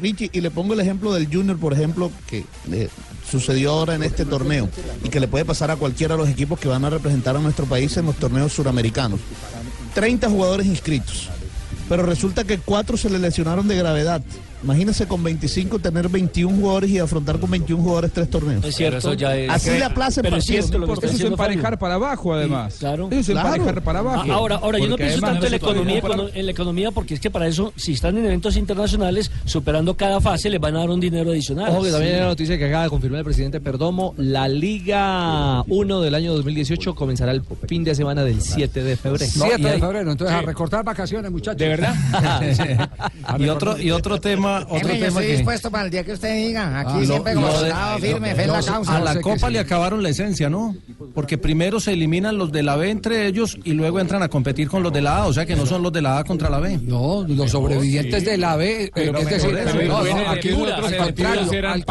Richie y le pongo el ejemplo del Junior, por ejemplo, que le sucedió ahora en este torneo y que le puede pasar a cualquiera de los equipos que van a representar a nuestro país en los torneos suramericanos. 30 jugadores inscritos, pero resulta que cuatro se le lesionaron de gravedad. Imagínese con 25 tener 21 jugadores y afrontar con 21 jugadores tres torneos. Es cierto. eso ya es- Así le aplace Pero es partidos, cierto no lo que Eso es emparejar Fabio. para abajo, además. claro. Eso es Claro. emparejar para abajo. Ah, Ahora, ahora yo no pienso tanto en la, economía, en la economía porque es que para eso, si están en eventos internacionales, superando cada fase, les van a dar un dinero adicional. Ojo que también Sí. hay una noticia que acaba de confirmar el presidente Perdomo. La Liga 1 del año 2018 comenzará el fin de semana del 7 de febrero. 7 Y de febrero, entonces a recortar vacaciones, muchachos. ¿De verdad? Y otro, y otro tema, otro Hombre, yo tema estoy que dispuesto para el día que usted diga. Aquí Ah, siempre lo como de- soldado firme, fe la causa. a la Copa sí. le acabaron la esencia, ¿no? Porque primero se eliminan los de la B entre ellos y luego entran a competir con los de la A, o sea que no son los de la A contra la B. No, los sobrevivientes de la B, eh, Pero es decir, no, no, aquí al otros contrario, al-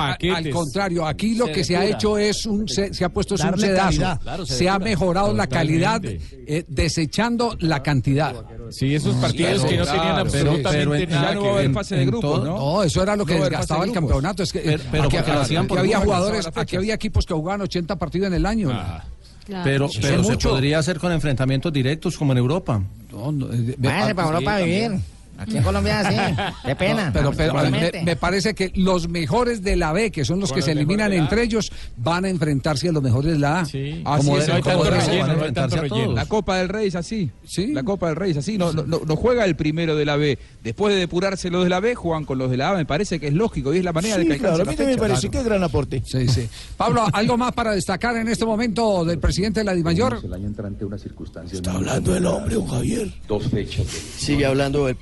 al- aquí lo que se ha hecho es un, se, se ha puesto es un sedazo. Claro, se se ha mejorado la calidad, eh, desechando la cantidad. Sí, esos partidos claro, que no tenían claro, absolutamente pero en- nada Ya no que va a haber ver. fase de todo- ¿no? No, eso era lo que No desgastaba el campeonato. Es que, Pero- pero aquí, porque lo hacían por había jugadores, aquí había equipos que jugaban 80 partidos en el año. Claro. Pero, Sí, pero se mucho. podría hacer con enfrentamientos directos como en Europa. No, no, eh, Váyase ah, para Europa a también. vivir. Aquí en Colombia sí. Qué pena. Pero, pero me, Realmente. me parece que los mejores de la B, que son los que se eliminan entre ellos, van a enfrentarse a los mejores de la A. Sí. Así es, no hay tanto relleno, a no hay tanto enfrentarse a relleno. todos. La Copa del Rey es así. Sí. La Copa del Rey es así. No, no, juega el primero de la B. Después de depurarse los de la B, juegan con los de la A. Me parece que es lógico y es la manera de que alcance la fecha. que es gran aporte. Sí, sí. Pablo, ¿algo más para destacar en este momento del presidente de la Dimayor? El año entrante una circunstancia. Está hablando del hombre, don Javier. Dos fechas. Sigue hablando el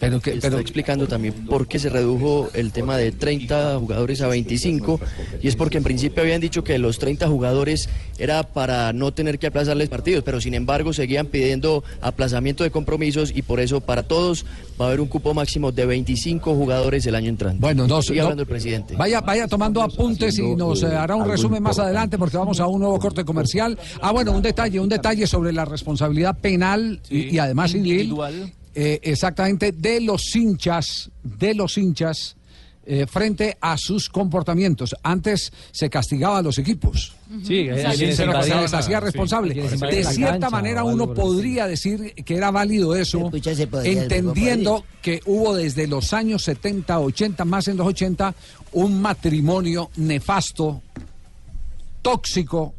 Pero que, está pero, explicando también por qué se redujo el tema de 30 jugadores a 25 y es porque en principio habían dicho que los 30 jugadores era para no tener que aplazarles partidos, pero sin embargo seguían pidiendo aplazamiento de compromisos y por eso para todos va a haber un cupo máximo de 25 jugadores el año entrante. Bueno, no, no- hablando el presidente. Vaya, vaya tomando apuntes y nos eh, hará un resumen más adelante porque vamos a un nuevo corte comercial. Ah, bueno, un detalle, un detalle sobre la responsabilidad penal y, y además civil. Eh, exactamente de los hinchas, de los hinchas eh, frente a sus comportamientos. Antes se castigaba a los equipos. Sí, Se hay quienes se les hacía sí, responsable. De cierta cancha manera uno podría decir que era válido eso, entendiendo que hubo desde los años 70, 80, más en los 80, un matrimonio nefasto, tóxico,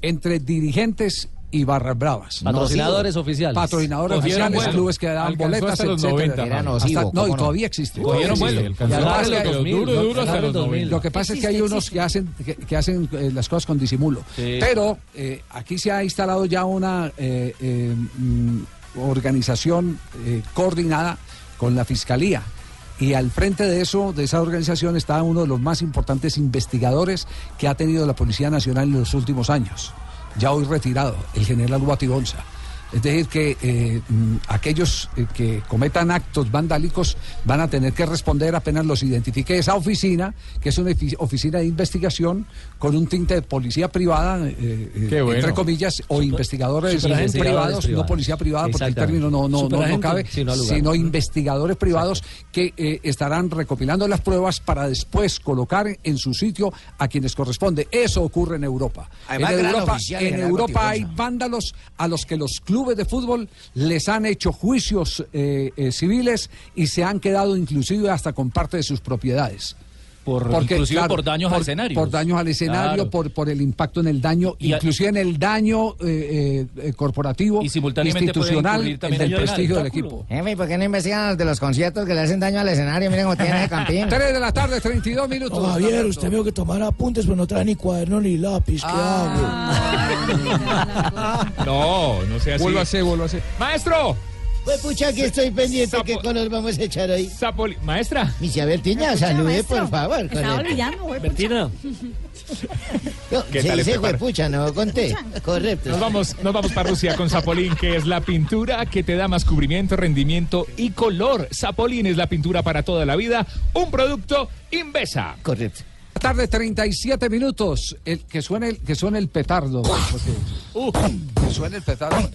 entre dirigentes y barras bravas. Patrocinadores oficiales. Patrocinadores oficiales, clubes que daban boletas, hasta los etcétera. 90, Era Hasta- nocivo, no, ¿cómo y todavía existe. Cogieron Todavía vuelo. existe. Alcanzó Lo que pasa hasta es que- los duro, duro hasta los 2000. Lo que pasa es que hay Existe, unos que hacen que, que hacen eh, las cosas con disimulo. Sí. Pero eh, aquí se ha instalado ya una eh, eh, mm, organización eh, coordinada con la fiscalía. Y al frente de eso, de esa organización, está uno de los más importantes investigadores que ha tenido la Policía Nacional en los últimos años, ya hoy retirado, el general Guatigonza. Es decir, que eh, mm, aquellos eh, que cometan actos vandálicos van a tener que responder apenas los identifique esa oficina, que es una oficina de investigación con un tinte de policía privada, eh, eh, bueno. entre comillas, o investigadores privados, privados. no policía privada, porque el término no, no, no, cabe, sino investigadores privados que eh, estarán recopilando las pruebas para después colocar en su sitio a quienes corresponde. Eso ocurre en Europa. Además, en Europa, oficial, en Europa hay vándalos a los que los clubes de fútbol les han hecho juicios eh, eh, civiles y se han quedado inclusive hasta con parte de sus propiedades. Por- inclusive por daños al escenario. Por daños al escenario, Claro. por, por el impacto en el daño, Y a- inclusive en el daño eh, eh, corporativo, Y simultáneamente institucional, el del prestigio del equipo. Jefe, ¿y por qué no investigan los de los conciertos que le hacen daño al escenario? Miren cómo tiene ese campín. 3 de la tarde, 32 minutos. No, Javier, usted me dijo que tomara apuntes, pero no trae ni cuaderno ni lápiz. ¿Qué hago? No, no sea así. Vuelvo a hacer, vuelvo a hacer. ¡Maestro! Pues pucha que estoy pendiente. ¿Qué color vamos a echar hoy? Sapoli- Maestra. Mi Isabel Tiña, salude, por favor. Me estaba olvidando, güey. Bertina. No, ¿Qué se tal dice este huepucha, no conté. Correcto. Nos vamos, nos vamos para Rusia con Sapolín, que es la pintura que te da más cubrimiento, rendimiento y color. Sapolín es la pintura para toda la vida, un producto Invesa. Correcto. Tarde 37 minutos. El, que suene el, que suene el petardo. porque- que suene el petardo.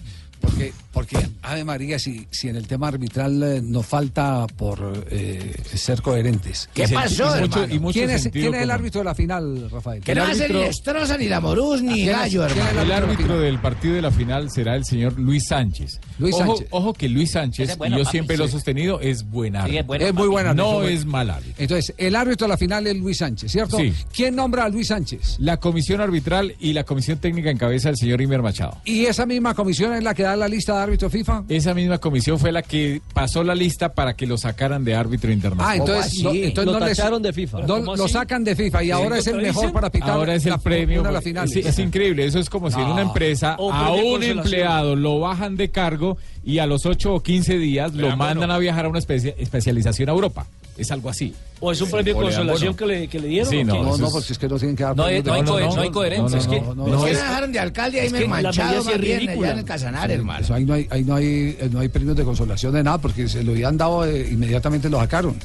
Porque, porque Ave María, si, si en el tema arbitral eh, nos falta por eh, ser coherentes. ¿Qué pasó, y mucho- hermano? y mucho ¿Quién es, sentido quién es el común. árbitro de la final, Rafael? Que no va a ser ni árbitro- Estroza, ni la Morús, ni ¿Quién es- Gallo, quién es hermano. El árbitro árbitro del partido de la final será el señor Luis Sánchez. Luis ojo, Sánchez. ojo que Luis Sánchez, Ese es bueno, y yo papi, siempre lo he sí. sostenido, es buen árbitro. es bueno, es muy papi. buena. no es mal árbitro. Entonces, el árbitro de la final es Luis Sánchez, ¿cierto? Sí. ¿Quién nombra a Luis Sánchez? La comisión arbitral y la comisión técnica en cabeza del señor Imer Machado. ¿Y esa misma comisión es la que da la lista de árbitros FIFA? Esa misma comisión fue la que pasó la lista para que lo sacaran de árbitro Ah, internacional. entonces, así? no, entonces Lo no les- de FIFA. no- ¿Cómo lo sacan de FIFA y ahora es el mejor para pitar Ahora es el la- premio. finales. Sí, es increíble. Eso es como si en una empresa a un empleado lo bajan de cargo y a los 8 o 15 días lo mandan a viajar a una especia- especialización a Europa. Es algo así. ¿O es un premio de consolación que le, que le dieron? Sí, no? No, no, porque es que no tienen que dar No hay- no hay de- cohe- no hay coherencia. es que no, no, ¿Por no, qué es- no dejaron de alcalde ahí me es más bien ridícula. allá en el Casanar, hermano? Eso ahí no hay, ahí no hay, no hay premios de consolación de nada, porque se lo habían dado eh, inmediatamente lo sacaron.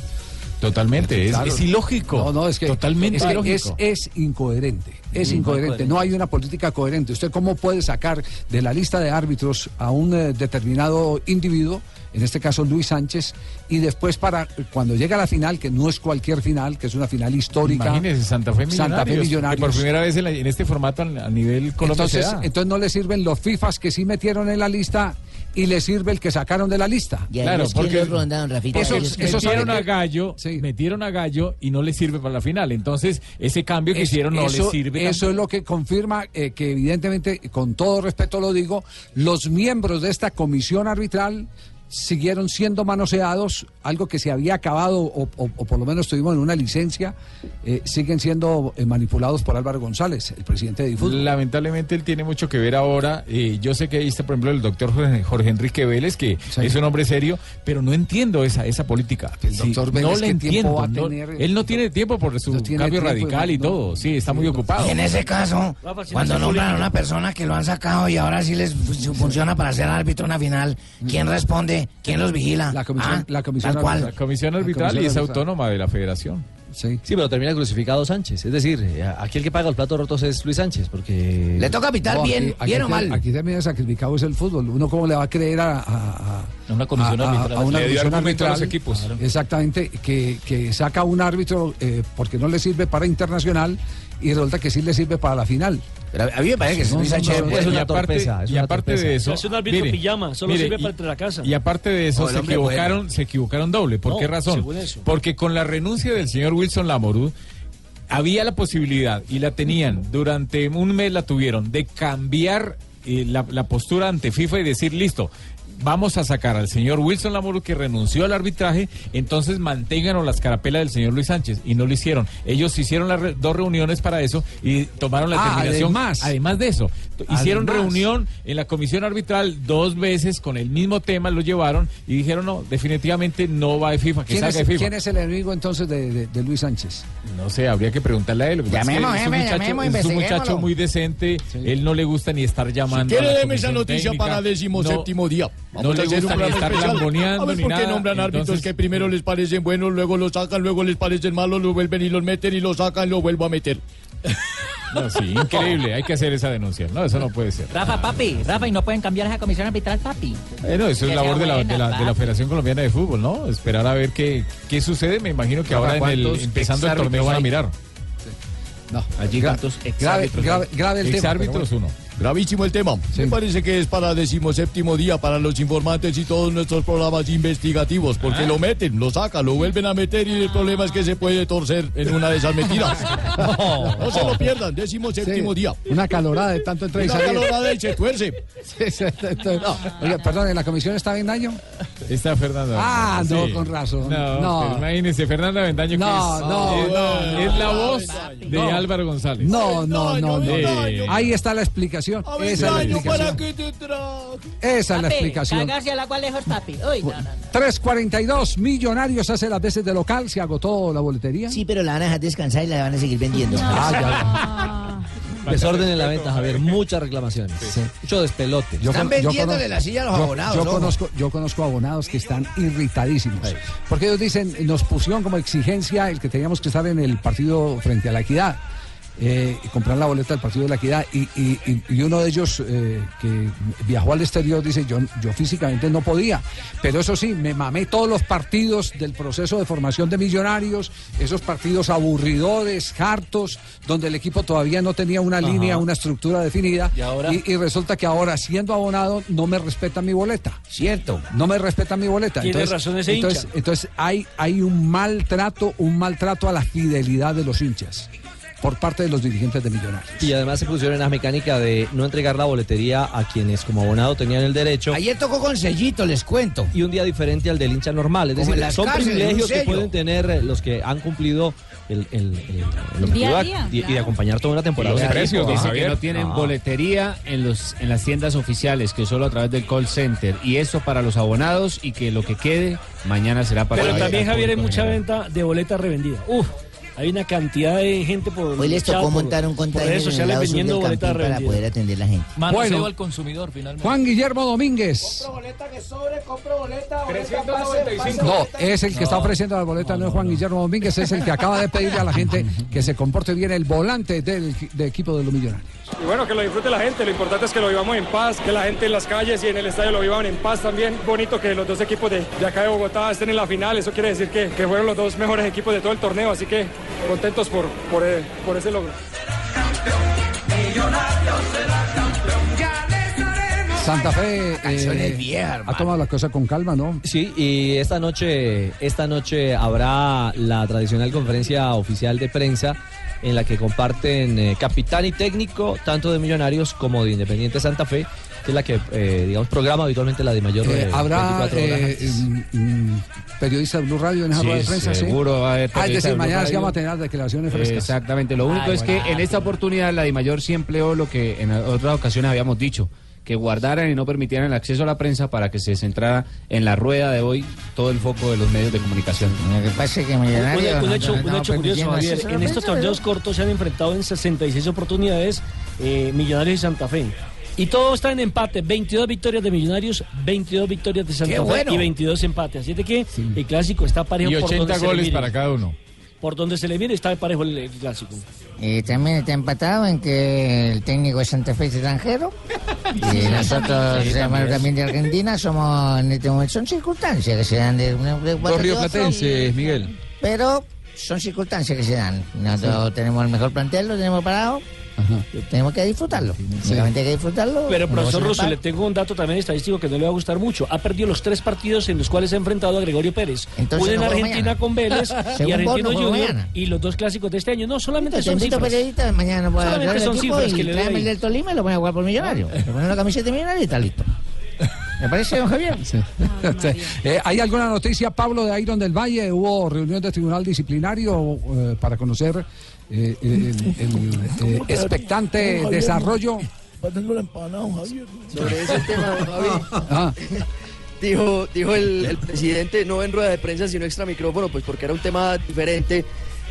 Totalmente. Es, Claro. es ilógico. No, no, es que Totalmente es, que ilógico. es, es incoherente. Es no incoherente. coherente. No hay una política coherente. ¿Usted cómo puede sacar de la lista de árbitros a un eh, determinado individuo, en este caso Luis Sánchez, y después para cuando llega a la final, que no es cualquier final, que es una final histórica. Imagínese, Santa Fe Millonarios. Santa Fe que Millonarios. por primera vez en, la- en este formato a nivel Colombia se Entonces, entonces no le sirven los FIFAs que sí metieron en la lista y le sirve el que sacaron de la lista. ¿Y a Claro, porque- rondaron, Rafita? Eso, eso metieron a Gallo, Sí. metieron a Gallo y no le sirve para la final. Entonces, ese cambio que Es- hicieron no eso, le sirve. Eso es lo que confirma eh, que evidentemente, con todo respeto lo digo, los miembros de esta comisión arbitral siguieron siendo manoseados, algo que se había acabado o, o- o por lo menos tuvimos en una licencia, eh, siguen siendo eh, manipulados por Álvaro González, el presidente de Difútbol. Lamentablemente él tiene mucho que ver ahora. Eh, yo sé que ahí está, por ejemplo, el doctor Jorge, Jorge Enrique Vélez, que Sí. es un hombre serio, pero no entiendo esa, esa política. El doctor Vélez, no le ¿qué tiempo entiendo. va a no- tener? él no tiene tiempo por su No cambio tiempo, radical y no. todo. Sí, está muy ocupado. Y en ese caso, cuando nombran a una persona que lo han sacado y ahora sí les fu- funciona para ser árbitro en una final, ¿quién responde? ¿Quién los vigila? La comisión- Ah, la comisión cual. La comisión arbitral comisión y es arbitral. autónoma de la federación. Sí. Sí, pero termina crucificado Sánchez. Es decir, eh, aquí el que paga los platos rotos es Luis Sánchez, porque... Le toca pitar No, bien, aquí- aquí bien o mal. Aquí también sacrificado es el fútbol. Uno cómo le va a creer a, a- a- Una comisión a- a- arbitral. a una Le comisión argumento a los arbitral, equipos. Exactamente, que, que saca un árbitro eh, porque no le sirve para internacional y resulta que sí le sirve para la final. Pero a mí me parece que No, Luis no, Sánchez no, es una y aparte, torpeza, es y aparte torpeza. de eso, Es un árbitro pijama, solo sirve para entre la casa. Y aparte de eso, se equivocaron, bueno. se equivocaron doble. ¿Por No, qué razón? Porque con la renuncia del señor Wilson Lamorú había la posibilidad y la tenían durante un mes la tuvieron de cambiar eh, la, la postura ante FIFA y decir listo. Vamos a sacar al señor Wilson Lamoro que renunció al arbitraje, entonces manténganos las carapelas del señor Luis Sánchez. Y no lo hicieron. Ellos hicieron las re- dos reuniones para eso y tomaron la Ah, determinación. además. además de eso, hicieron Además. reunión en la comisión arbitral dos veces con el mismo tema, lo llevaron y dijeron no, definitivamente no va de FIFA, que ¿Quién salga es, de FIFA. quién es el enemigo entonces de, de- de Luis Sánchez? No sé, habría que preguntarle a él. Llamemos, es un jefe, muchacho, llamemos, es un muchacho muy decente. Él no le gusta ni estar llamando. quiere, a la deme esa noticia técnica. para décimo séptimo día. No le gusta ni estar lamboneando por qué nombran árbitros Entonces- que primero les parecen buenos, luego los sacan, luego les parecen malos, lo vuelven y los meten y los sacan, lo vuelvo a meter. No, sí, increíble. Hay que hacer esa denuncia. No, eso no puede ser. Rafa, papi, Rafa, y no pueden cambiar esa comisión arbitral, papi. Eh, no, eso Que es labor de la, de, buena, la, de la papi. Federación Colombiana de Fútbol, ¿no? Esperar a ver qué, qué sucede. Me imagino que ahora en el, ¿cuántos empezando el torneo van a mirar. No. Allí cuántos grave, el tema. Bueno. uno. Gravísimo el tema. Me parece que es para decimoséptimo día para los informantes y todos nuestros programas investigativos, porque lo meten, lo sacan, lo vuelven a meter y el problema es que se puede torcer en una de esas metidas. No, se lo pierdan, décimo séptimo Sí, día. Una calorada de tanto entrar y Una calorada y se tuerce. Sí, sí, perdón, ¿en la comisión está Bendaño? Está Fernanda. Ah, no, con razón. No, No. imagínese, Fernanda Avendaño No, que es, no, es- no, es la voz no. de Álvaro González. No, no, no, no. Ahí está la explicación. Esa es la Avendaño, ¿para explicación. qué te trajo? Esa es la explicación. cagarse al agua lejos, papi. Uy, no, no, no. 342 millonarios hace las veces de local. ¿Se agotó la boletería? Sí, pero la van a dejar descansar y la van a seguir vendiendo. Ah, Desorden en la venta, Javier. Muchas reclamaciones. Mucho despelote. Yo Están con- yo vendiéndole la silla a los yo- abonados, Yo, ojo. conozco, yo conozco abonados que están irritadísimos. Porque ellos dicen, nos pusieron como exigencia el que teníamos que estar en el partido frente a la equidad. Eh, y comprar la boleta del partido de la equidad y, y- y- uno de ellos eh, que viajó al exterior dice yo, yo físicamente no podía pero eso sí me mamé todos los partidos del proceso de formación de millonarios esos partidos aburridores hartos donde el equipo todavía no tenía una Ajá. línea una estructura definida Y ahora- y, y resulta que ahora siendo abonado no me respeta mi boleta. Cierto. No me respeta mi boleta. Tiene razón ese hincha. entonces, entonces hay, hay un maltrato, un maltrato a la fidelidad de los hinchas por parte de los dirigentes de Millonarios. Y además se pusieron en la mecánica de no entregar la boletería a quienes como abonado tenían el derecho. Ayer tocó con sellito, les cuento. Y un día diferente al del hincha normal. Es decir, son cárceles, privilegios que pueden tener los que han cumplido el, el, el- el objetivo Día a de- día, y, y de acompañar toda una temporada. los precios, Dice que no tienen Ah. boletería en los en las tiendas oficiales, que solo a través del call center. Y eso para los abonados y que lo que quede mañana será para Pero también, Javier, hay mucha general. venta de boleta revendida. Uf, hay una cantidad de gente por. Hoy les tocó montar un container redes en el sociales lado sur vendiendo del boletas campín para poder atender la gente. Manoseo Bueno. al consumidor, finalmente. Juan Guillermo Domínguez. boleta que sobre, compro boleta. 395. No, es el que está ofreciendo la boleta, no, es Juan Guillermo Domínguez, es el que acaba de pedirle a la gente que se comporte bien el volante del, del equipo de los millonarios. Y bueno, que lo disfrute la gente, lo importante es que lo vivamos en paz, que la gente en las calles y en el estadio lo vivan en paz también. Bonito que los dos equipos de, de acá de Bogotá estén en la final, eso quiere decir que, que fueron los dos mejores equipos de todo el torneo, así que contentos por, por, eh, por ese logro. Santa Fe eh, viejas, ha tomado las cosas con calma, ¿no? Sí, y esta noche, esta noche habrá la tradicional conferencia oficial de prensa en la que comparten eh, capitán y técnico tanto de Millonarios como de Independiente Santa Fe, que es la que, eh, digamos, programa habitualmente la de mayor Eh, eh, habrá 24 horas eh, mm, mm, periodista de Blue Radio en esa Sí, rueda de prensa, ¿sí? seguro va a haber Ah, es decir, de mañana sí Radio. vamos a tener declaraciones frescas. Exactamente. Lo único Ay, es que en esta oportunidad la DIMAYOR sí empleó lo que en otras ocasiones habíamos dicho, que guardaran y no permitieran el acceso a la prensa para que se centrara en la rueda de hoy todo el foco de los medios de comunicación. Lo que pasa es que Un, Millonarios... un hecho, no- un no hecho curioso, Javier. En estos torneos cortos se han enfrentado en 66 oportunidades eh, Millonarios y Santa Fe. Y todo está en empate. 22 victorias de Millonarios, 22 victorias de Santa ¡Qué Fe bueno! y 22 empates. Así de que el clásico está parejo Y por 80 donde se le goles para cada uno. Por donde se le viene está parejo el, el clásico. Eh, también está empatado en que el técnico de Santa Fe es extranjero. Y nosotros, Sí, hermanos también. también de Argentina, somos en este momento, son circunstancias que se dan de, una- y rioplatenses, Miguel. Pero son circunstancias que se dan. Nosotros tenemos el mejor plantel, lo tenemos parado. Tenemos que disfrutarlo. Únicamente hay que disfrutarlo. Pero, profesor Russo, le tengo un dato también estadístico que no le va a gustar mucho. Ha perdido los tres partidos en los cuales ha enfrentado a Gregorio Pérez. Entonces Uno en no Argentina mañana. con Vélez y Argentino no Junior mañana. y los dos clásicos de este año. No, solamente Te son cifras. periodista, mañana puede Solamente son cifras que le doy el del Tolima y lo voy a jugar por millonario. Le ponen la camiseta de millonario y está listo. ¿Me parece, don Javier? Sí. Eh, ¿Hay alguna noticia, Pablo, de Iron del Valle? ¿Hubo reunión de tribunal disciplinario eh, para conocer eh, el, el, eh, expectante desarrollo? Tengo la empanada, don Javier. Sobre ese tema, don Javi. Ah. Dijo, dijo el, el presidente, no en rueda de prensa, sino extra micrófono, pues porque era un tema diferente,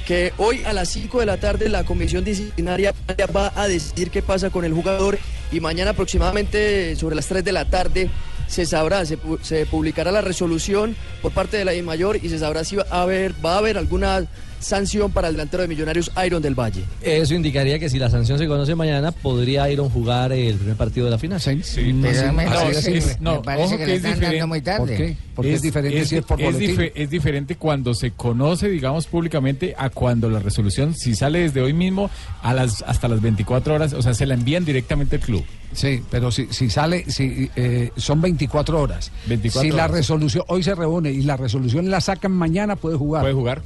que hoy a las 5 de la tarde la comisión disciplinaria va a decidir qué pasa con el jugador y mañana aproximadamente sobre las 3 de la tarde se sabrá, se, pu- se publicará la resolución por parte de la I mayor y se sabrá si va a haber, va a haber alguna sanción para el delantero de Millonarios Iron del Valle. Eso indicaría que si la sanción se conoce mañana, podría ir a jugar el primer partido de la final. Parece- me parece que le están dando muy tarde. ¿Por qué? Porque es, diferente si es por es es diferente cuando se conoce, digamos, públicamente a cuando la resolución, si sale desde hoy mismo a las hasta las 24 horas, o sea, se la envían directamente al club. Sí, pero si, si sale, si eh, son 24 horas. 24 si la resolución, hoy se reúne y la resolución la sacan mañana, puede jugar. Puede jugar.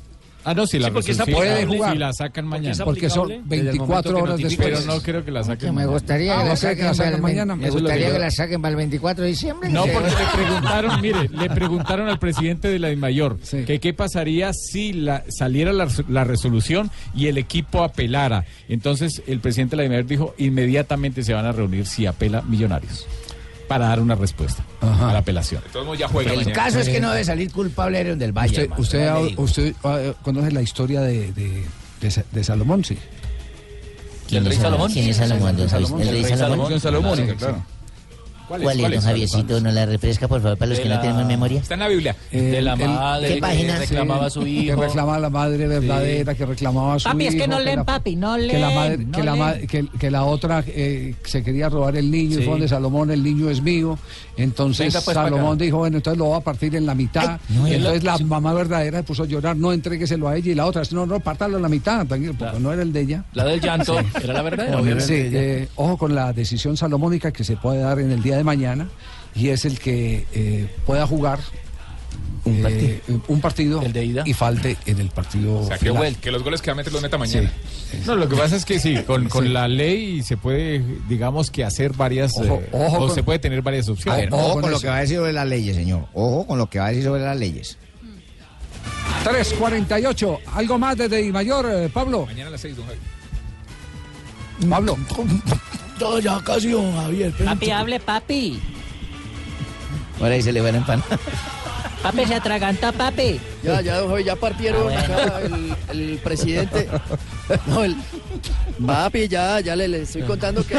Ah, no, si la Sí, porque si Puede jugar. la sacan mañana. Porque son Desde el momento 24 que horas después. Pero no creo que la saquen Que me mañana. gustaría Ah, que, la ¿no cree que saquen mañana? Me gustaría que la saquen para el 24 de diciembre. No, porque le preguntaron, mire, le preguntaron al presidente de la DIMAYOR que qué pasaría si la, saliera la, la resolución y el equipo apelara. Entonces el presidente de la DIMAYOR dijo, inmediatamente se van a reunir si apela Millonarios para dar una respuesta a la apelación. Modos ya juega El mañana. caso es que no debe salir culpable Iron del Valle. Usted, usted, ha- usted ah, conoce la historia de, de, de de Salomón, sí. ¿Quién es Salomón? ¿Quién es Salomón? ¿El rey Salomón? Salomónica, Sí, claro. ¿Cuál es, don Javiercito? ¿No la refresca, por favor, para los De que no la- tenemos memoria? Está en la Biblia. De la madre ¿Qué que página? reclamaba a su Que hijo. reclamaba a la madre verdadera, que reclamaba a su Papi, hijo. es que no leen, papi, no que la, madre- leen, que, no la ma- leen. que, que la otra eh, se quería robar el niño, Sí. y fue donde Salomón, el niño es mío. Entonces Venga, pues, Salomón dijo, bueno, entonces lo voy a partir en la mitad. no, y él entonces la mamá verdadera se puso a llorar, no entrégueselo a ella. Y la otra, no, no, pártalo en la mitad, tranquilo, porque no era el de ella. La del llanto era la verdadera. Sí, eh, ojo con la decisión salomónica que se puede dar en el día de mañana y es el que eh, pueda jugar un partido, un partido El de ida. y falte en el partido O sea, que, final. que los goles que va a meter los meta mañana. No, lo que pasa es que sí, con, con Sí. la ley se puede, digamos que hacer varias, Ojo, eh, ojo o con- se puede tener varias opciones. ver, Ojo ojo con con lo que va a decir sobre las leyes, señor. Ojo con lo que va a decir sobre las leyes. 3.48, algo más desde Di Mayor, eh, Pablo. Mañana a las 6, don Javi. Pablo. Ya, ya casi, don Javier. Papi, hable, papi. Ahora ahí se le van a empanar. Papi, se atraganta, papi. Ya, ya, don Javi, ya partieron Ah, bueno. acá el, el presidente. No, el. Papi, ya, ya le, le estoy contando que.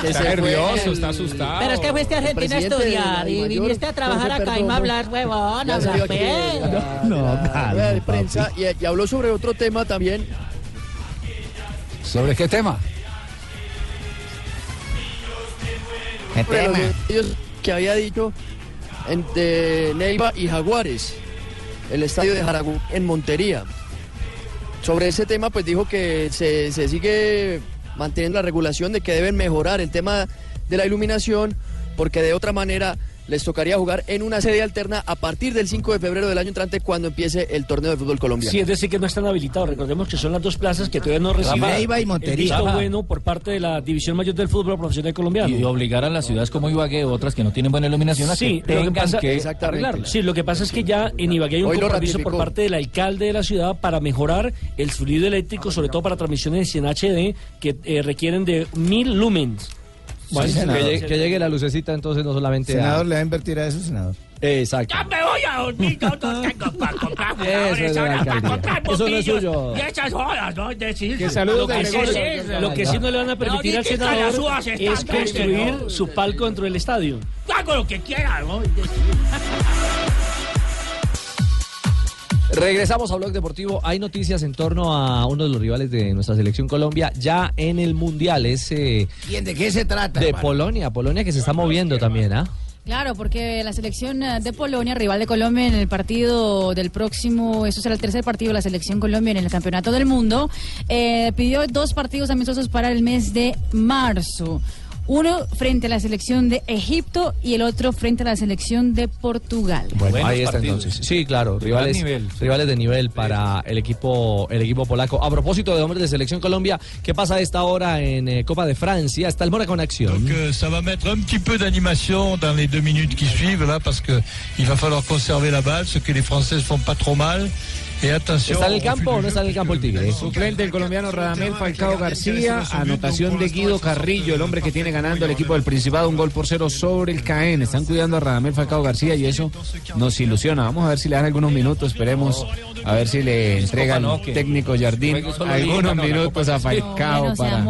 que Está nervioso, el- está asustado. Pero es que fuiste a Argentina a la estudiar y viniste a trabajar acá y me hablas, huevón, Ya pues. de la- No, la papi. prensa y, y habló sobre otro tema también. ¿Sobre qué tema? ¿Qué tema? ellos que había dicho entre Neiva y Jaguares, el estadio de Jaragú en Montería. Sobre ese tema, pues dijo que se, se sigue manteniendo la regulación de que deben mejorar el tema de la iluminación, porque de otra manera les tocaría jugar en una sede alterna a partir del 5 de febrero del año entrante cuando empiece el torneo de fútbol colombiano. Sí, es decir, que no están habilitados. Recordemos que son las dos plazas que todavía no reciben Neiva y el Montería. bueno por parte de la División Mayor del Fútbol Profesional Colombiano. Y obligar a las ciudades como Ibagué, otras que no tienen buena iluminación, a Sí, que lo que tengan pasa- que arreglarla. Sí, lo que pasa es que ya en Ibagué hay un Hoy compromiso por parte del alcalde de la ciudad para mejorar el fluido eléctrico, sobre todo para transmisiones en HD que eh, requieren de mil lumens. Bueno, que, senador. llegue, que llegue la lucecita entonces no solamente a... Senador, ¿le va a invertir a eso, senador? Exacto. me voy a dormir, yo no tengo para comprar Eso es de la ahora para comprar Eso no es suyo. Y esas jodas, ¿no? Es decir, Que saludos Lo que, de sí, lo que sí no le van a permitir al que senador es construir su palco dentro del estadio. hago lo que quiera, ¿no? Regresamos a Blog Deportivo. Hay noticias en torno a uno de los rivales de nuestra selección Colombia ya en el Mundial. Es eh, ¿Quién, ¿De qué se trata? de hermano? Polonia. Polonia que se está moviendo también, ¿ah? Claro, porque la selección eh, de Polonia, rival de Colombia en el partido del próximo, eso será el tercer partido de la selección Colombia en el Campeonato del Mundo, eh, pidió dos partidos amistosos para el mes de marzo. Uno frente a la selección de Egipto y el otro frente a la selección de Portugal. Bueno, ahí está entonces. Sí, claro, De rivales, nivel. rivales de nivel para el equipo, el equipo polaco. A propósito de hombres de selección Colombia, ¿qué pasa a esta hora en eh, Copa de Francia? Está el Mora con acción. Donc euh, ça va mettre un petit peu d'animation dans les deux minutes qui suivent là parce que il va falloir conserver la balle, ce que les Françaises font pas trop mal. ¿Está en el campo o no está en el campo el Tigre? Suplente el colombiano Radamel Falcao García, anotación de Guido Carrillo, el hombre que tiene ganando el equipo del Principado un gol por cero sobre el Caen. Están cuidando a Radamel Falcao García y eso nos ilusiona. Vamos a ver si le dan algunos minutos, esperemos a ver si le entrega Copa, el técnico Jardín algunos minutos Copa a. Falcao para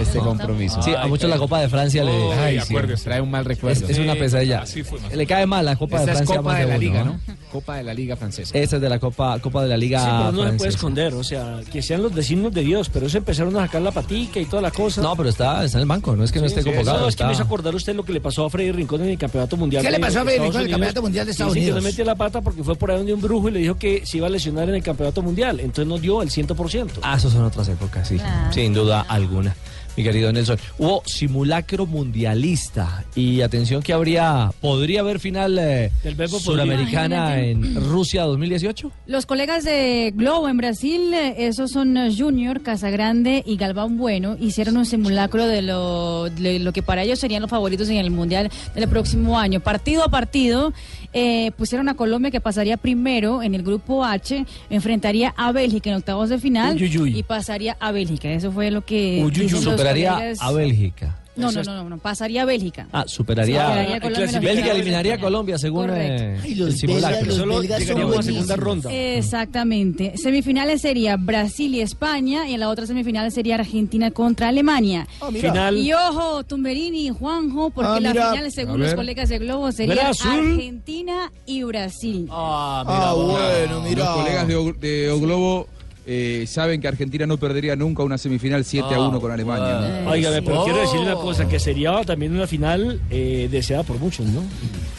este compromiso. Sí, a muchos la Copa de Francia le, Ay, sí, trae un mal recuerdo. Es, es una pesadilla. Le cae mal la Copa Esta de es Francia. Copa más de la uno, Liga, ¿no? Copa de la Liga francesa. Esta es de la Copa, Copa de la Liga Sí, pero no se puede francesa. esconder, o sea, que sean los designios de Dios, pero eso empezaron a sacar la patica y toda la cosa. No, pero está, está en el banco, no es que no esté convocado. No, es que me hizo acordar usted lo que le pasó a Freddy Rincón en el Campeonato Mundial. ¿Qué le de pasó a Freddy Rincón en el Unidos. Campeonato Mundial de Estados Dice que Unidos? no metió la pata porque fue por ahí donde un brujo y le dijo que se iba a lesionar en el Campeonato Mundial, entonces no dio el 100%. Ah, eso son otras épocas, sí. Claro. Sin duda alguna. Mi querido Nelson, hubo simulacro mundialista y atención que habría, podría haber final eh, suramericana en Rusia 2018. Los colegas de Globo en Brasil, eh, esos son eh, Junior, Casagrande y Galván Bueno, hicieron un simulacro de lo, de lo que para ellos serían los favoritos en el Mundial del próximo año. Partido a partido, eh, pusieron a Colombia que pasaría primero en el grupo H, enfrentaría a Bélgica en octavos de final Uy, uy, uy. y pasaría a Bélgica. Eso fue lo que... Superaría a Bélgica. No, no, no, no, pasaría a Bélgica. Ah, superaría. Superaría a Colombia los Bélgica eliminaría a. Colombia según Correcto. eh, Ay, el simulacro. Solo llegaríamos a segunda ronda. Exactamente. Semifinales sería Brasil y España y en la otra semifinal sería Argentina contra Alemania. mira. Final. Y ojo, Tumberini y Juanjo, porque Ah, la mira. final, según los colegas de Globo, sería. Argentina y Brasil. Ah, bueno, mira. Los colegas de, O- de O Globo eh, saben que Argentina no perdería nunca una semifinal 7 a 1 con Alemania. Óigame, pero quiero decirle Oh. una cosa, que sería también una final eh, deseada por muchos, ¿no?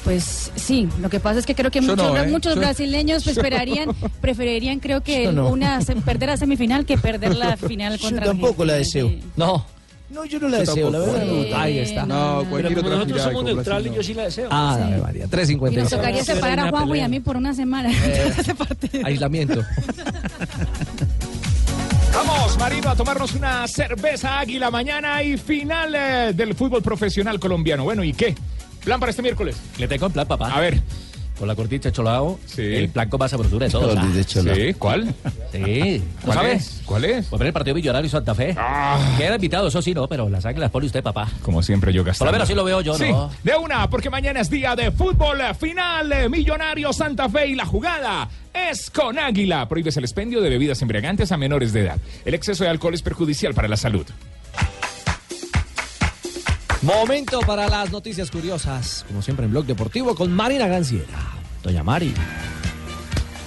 Pues sí, lo que pasa es que creo que Yo muchos, no, ¿eh? muchos Yo- brasileños pues, esperarían, preferirían creo que Yo no. una se- perder la semifinal que perder la final contra tampoco la deseo. No. No, yo no la Yo deseo, la verdad. Eh, Ahí está. No, Pero como nosotros somos neutrales, Brasil, yo sí la deseo. Ah, Sí. Ave María. Y nos 3.56. tocaría separar a Juanjo y a mí por una semana. Aislamiento. Vamos, Marino, a tomarnos una cerveza águila mañana y final eh, del fútbol profesional colombiano. Bueno, ¿y qué? ¿Plan para este miércoles? Le tengo un plan, papá. A ver. Con la cortita cholao, el plan con más sabrosura de todo. Cortita ¿sabes? cholao. Sí, ¿cuál? Sí. ¿Lo ¿Cuál sabes? es? ¿Cuál es? Pues ver el partido Millonario y Santa Fe. Queda invitado, eso sí, no, pero las águilas pone usted, papá. Como siempre, yo Por gastando. lo menos así lo veo yo, Sí, ¿no? de una, porque mañana es día de fútbol final. eh, Millonario Santa Fe y la jugada es con Águila. Prohíbes el expendio de bebidas embriagantes a menores de edad. El exceso de alcohol es perjudicial para la salud. Momento para las noticias curiosas, como siempre en Blog Deportivo con Marina Ganciera. Doña Mari.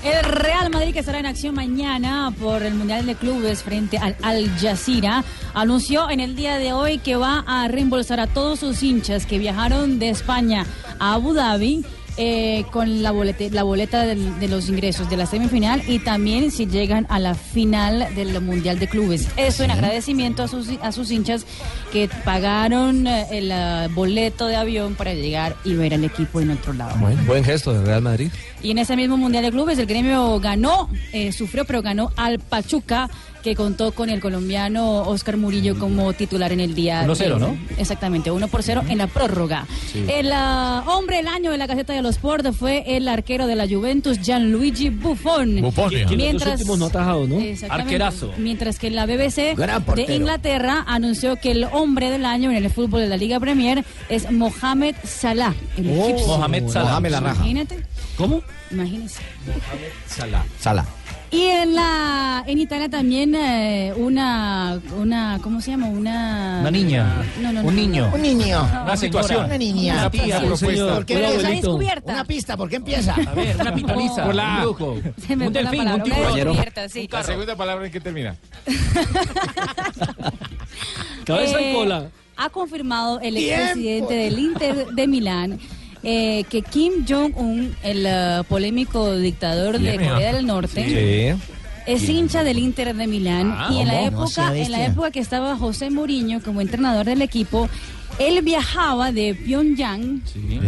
El Real Madrid, que estará en acción mañana por el Mundial de Clubes frente al Al Jazeera, anunció en el día de hoy que va a reembolsar a todos sus hinchas que viajaron de España a Abu Dhabi. Eh, con la, bolete- la boleta de los ingresos de la semifinal y también si llegan a la final del Mundial de Clubes. Eso en agradecimiento a sus, a sus hinchas que pagaron eh, el eh, boleto de avión para llegar y ver al equipo en otro lado. Buen, buen gesto del Real Madrid. Y en ese mismo Mundial de Clubes el gremio ganó, eh, sufrió, pero ganó al Pachuca, que contó con el colombiano Oscar Murillo como titular en el día. 1-0, de- ¿no? Exactamente, 1 por 0 en la prórroga. Sí. El ah, hombre del año de la Gaceta de los Sport fue el arquero de la Juventus, Gianluigi Buffon. Buffon, Que- que los no ha atajado, ¿no? Arquerazo. Mientras que la BBC de. Inglaterra anunció que el hombre del año en el fútbol de la Liga Premier es Mohamed Salah, el Oh. Mohamed Salah. Mohamed la raja. Imagínate. ¿Cómo? Imagínese. Sala. Sala. Y en la en Italia también eh, una una ¿cómo se llama? Una Una niña. No, no, no, un no. niño. Un niño. Una situación. Una niña. Una tía Sí, propuesta. ¿Por qué Un empieza? descubierta. Una pista, ¿por qué empieza? A ver, una pitoniza. Por la A. Un brujo. Se me un la delfín, palabra, un una tiburón. descubierta, sí. La segunda palabra en que termina. Cabeza Eh, y cola. Ha confirmado el expresidente del Inter de Milán eh, que Kim Jong-un, el eh, polémico dictador de Bien, Corea del Norte, es hincha del Inter de Milán. Ah, y en la época en la época que estaba José Mourinho como entrenador del equipo Él viajaba de Pyongyang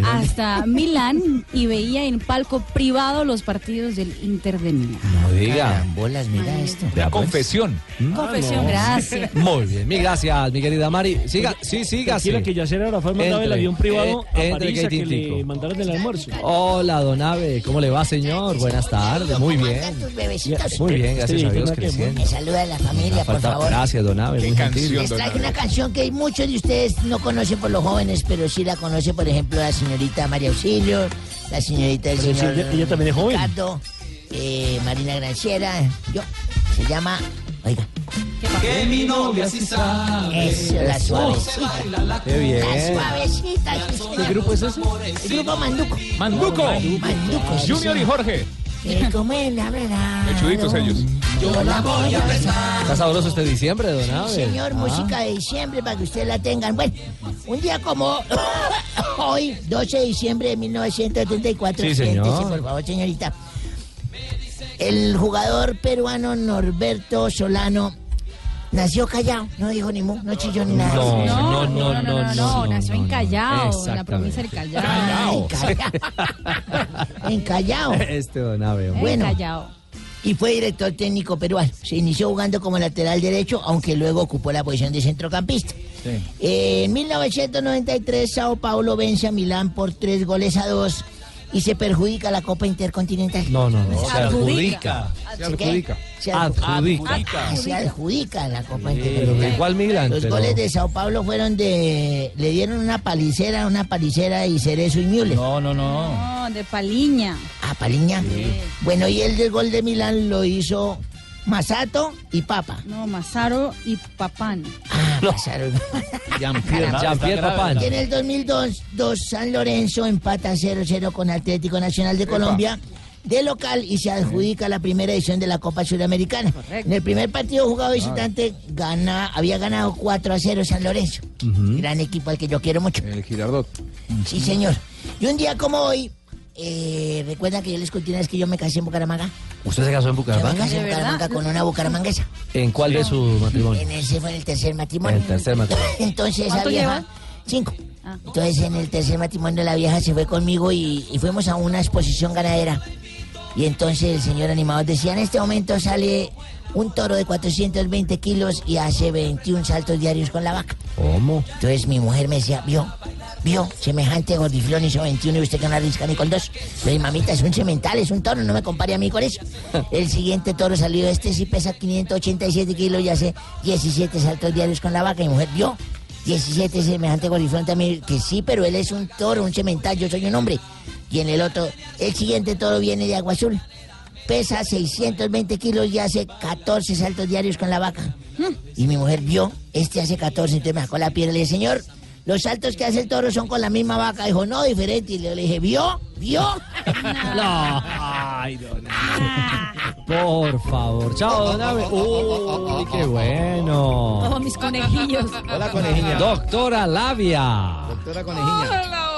hasta Milán y veía en palco privado los partidos del Inter de Milán. No diga. Bolas, mira esto. La confesión. Confesión, gracias. Muy bien, mil gracias, mi querida Mari. Siga, sí, siga. Tranquila que Yacer ahora fue mandado el avión privado a entre París a que le mandaran el almuerzo. Hola, don Ave, ¿cómo le va, señor? Buenas tardes, muy bien. Tus bebecitos. Muy bien, gracias a Dios, creciendo. Me saluda a la familia, por favor. Gracias, don Ave, muy gentil. Les traigo una canción que muchos de ustedes no conocen por los jóvenes, pero sí la conoce, por ejemplo, la señorita María Auxilio, la señorita del Pero señor sí, ella- ella también es joven. Ricardo, eh, Marina Granciera, yo. Se llama, oiga. Que mi novia sí sabe. Eso, la suavecita. Qué bien. La suavecita. ¿Qué grupo es ese? El grupo Manduco. Manduco. Manduco. Junior y. Jorge. Eh, como es la verdad. Mechuditos ellos. Yo la voy a besar. Está sabroso este diciembre, don Ave. Señor, Ah. música de diciembre para que ustedes la tengan. Bueno, un día como hoy, 12 de diciembre de 1974. Sí, señor. siéntese, por favor, señorita. El jugador peruano Norberto Solano nació callado, no dijo ni mu, no chilló ni nada. No, No, no, no, no, no, nació en Callao, en la provincia del Callao. Callao. en Callao. Este don Ave, hombre. Bueno. En Callao. Y fue director técnico peruano. Se inició jugando como lateral derecho, aunque luego ocupó la posición de centrocampista. Eh, en 1993, Sao Paulo vence a Milán por tres goles a dos y se perjudica la Copa Intercontinental. No, no, no. Se adjudica. Se adjudica. Se Adjudica. Se adjudica la Copa Pero Intercontinental. igual Milan. Los pero- goles de Sao Paulo fueron de... Le dieron una palicera, una palicera y Cerezo y Müller. No, no, no. No, de Paliña. Ah, Paliña. Bueno, y el del gol de Milán lo hizo Masato y Papa. No, Mazaro y Papán. Ah, Masato. Jean-Pierre Jean-Pierre Papán. Y en el 2002, dos San Lorenzo empata 0-0 con Atlético Nacional de Colombia de local y se adjudica la primera edición de la Copa Sudamericana. En el primer partido jugado visitante gana, había ganado 4 a 0 San Lorenzo. Gran equipo al que yo quiero mucho. El Girardot. Sí, señor. Y un día como hoy, eh, ¿recuerdan que yo les conté una vez que yo me casé en Bucaramanga? ¿Usted se casó en Yo me Bucaramanga? casé en Bucaramanga con una bucaramanguesa. ¿En cuál de su matrimonio? En ese fue en el tercer matrimonio. En el tercer matrimonio. Entonces esa ¿Cuánto vieja, lleva? cinco. Entonces en el tercer matrimonio la vieja se fue conmigo y, y fuimos a una exposición ganadera. Y entonces el señor animador decía, en este momento sale un toro de 420 kilos y hace 21 saltos diarios con la vaca. ¿Cómo? Entonces mi mujer me decía, vio, vio, semejante gordiflón hizo 21 y usted que no arrisca ni con dos. Le dije, mamita, es un cemental, es un toro, no me compare a mí con eso. El siguiente toro salió, este sí pesa 587 kilos y hace 17 saltos diarios con la vaca. Y mi mujer, vio, 17 semejante gordiflón también, que sí, pero él es un toro, un cemental, yo soy un hombre. Y en el otro, el siguiente toro viene de Agua Azul. Pesa 620 kilos y hace 14 saltos diarios con la vaca. Y mi mujer vio, este hace 14, entonces me sacó la piedra y le dije, señor, los saltos que hace el toro son con la misma vaca. Dijo, no, diferente. Y le dije, ¿vio? ¿Vio? No. Ay, don Por favor. Chao, don Ave. Uy, qué bueno. Oh, mis conejillos. Hola, conejilla. Doctora Labia. Doctora hola, hola,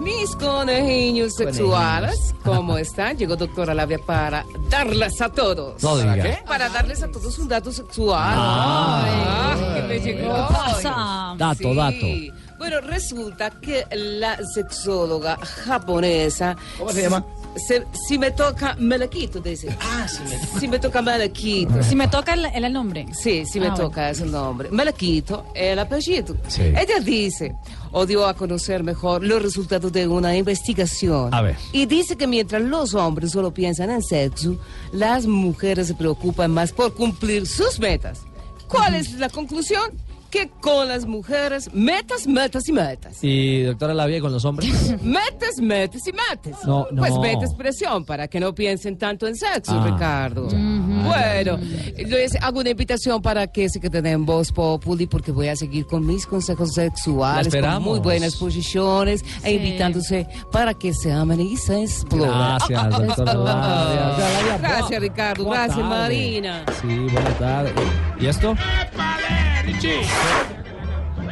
mis conejillos sexuales. ¿Cómo están? Llegó doctora Labia para darles a todos. No diga. ¿Para qué? Para darles a todos un dato sexual. Ah. Ay, que me llegó. ¿Qué pasa? Dato, Sí. dato. Bueno, resulta que la sexóloga japonesa... ¿Cómo se llama? Se- si me toca, me la quito, dice. Ah, sí, me Si me toca, me la quito. Si me toca el, el nombre. Sí, si me Ah, bueno. toca ese nombre. Me la quito el apellido. Sí. Ella dice, o dio a conocer mejor los resultados de una investigación. A ver. Y dice que mientras los hombres solo piensan en sexo, las mujeres se preocupan más por cumplir sus metas. ¿Cuál es la conclusión? Que con las mujeres, metas, metas y metas. ¿Y doctora Labia con los hombres? Metes, metes y metes. No, no. Pues vete expresión para que no piensen tanto en sexo, Ah. Ricardo. Bueno, les hago una invitación para que se queden en Voz Populi porque voy a seguir con mis consejos sexuales, con esperamos. muy buenas posiciones e invitándose para que se amen y se exploren. Gracias, doctora Gracias, Ricardo. Gracias, tarde. Marina. Sí, buenas tardes. ¿Y esto?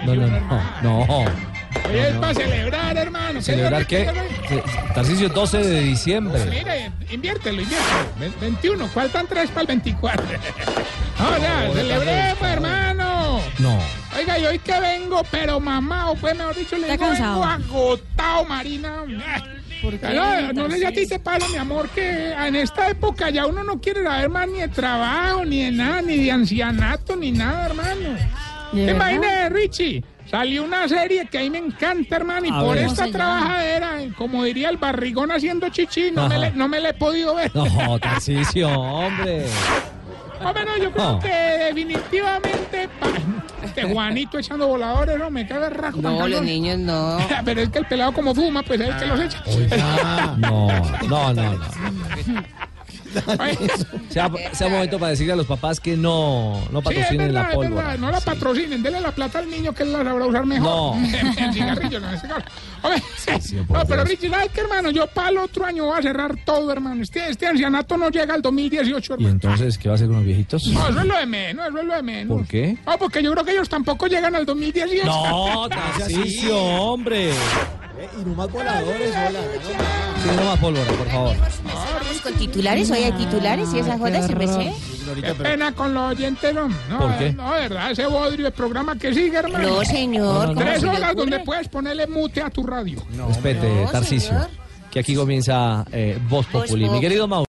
No, no, no. No. Hoy es para celebrar, hermano. ¿Celebrar qué? Tarcisio 12 de diciembre. Mire, inviértelo, inviértelo. Ve- 21, faltan 3 para el 24. Ahora, celebremos, hermano. No. Oiga, y hoy que vengo, pero mamá, o pues mejor dicho, le Está digo, vengo cansado. agotado, Marina. ¿Por qué, No, no sé si a ti Tarcisio? te pasa, mi amor, que en esta época ya uno no quiere saber más ni de trabajo, ni de nada, ni de ancianato, ni nada, hermano. Imagínate, Richie, salió una serie que a mí me encanta, hermano, y A por ver. esta trabajadera, como diría el barrigón haciendo chichi, no, me le, no me la he podido ver. No, Tarcicio, hombre. Hombre, no, yo creo No. que definitivamente este Juanito echando voladores, no me caga rajo. No, los niños no. Pero es que el pelado como fuma, pues es el que los echa. No, no, no, no. Sea, sea momento para decirle a los papás que no, no Sí, es patrocinen verdad, la pólvora. no la patrocinen, denle la plata al niño que él la sabrá usar mejor. No. en cigarrillos, no en cigarro. Hombre, no, pero. Richie, ¿sabes qué, hermano? Yo para el otro año voy a cerrar todo, hermano. Este, este ancianato no llega al 2018, ¿Y hermano. entonces qué va a hacer con los viejitos? No, eso es lo de menos, eso es lo de menos. ¿Por qué? No, porque yo creo que ellos tampoco llegan al 2018. No, Tarcicio, hombre. Y nomás voladores, hola. Sí, no más pólvora, por favor. Con titulares, hoy hay titulares y esa joda se me sé. Qué pena con los oyentes, no. No, ¿Por qué? no, verdad, ese bodrio de programa que sigue, hermano. No, señor, ¿cómo Tres horas donde puedes ponerle mute a tu radio. Respete, No, Tarcicio. señor. Que aquí comienza eh, Voz Populi. Mi querido Mauro.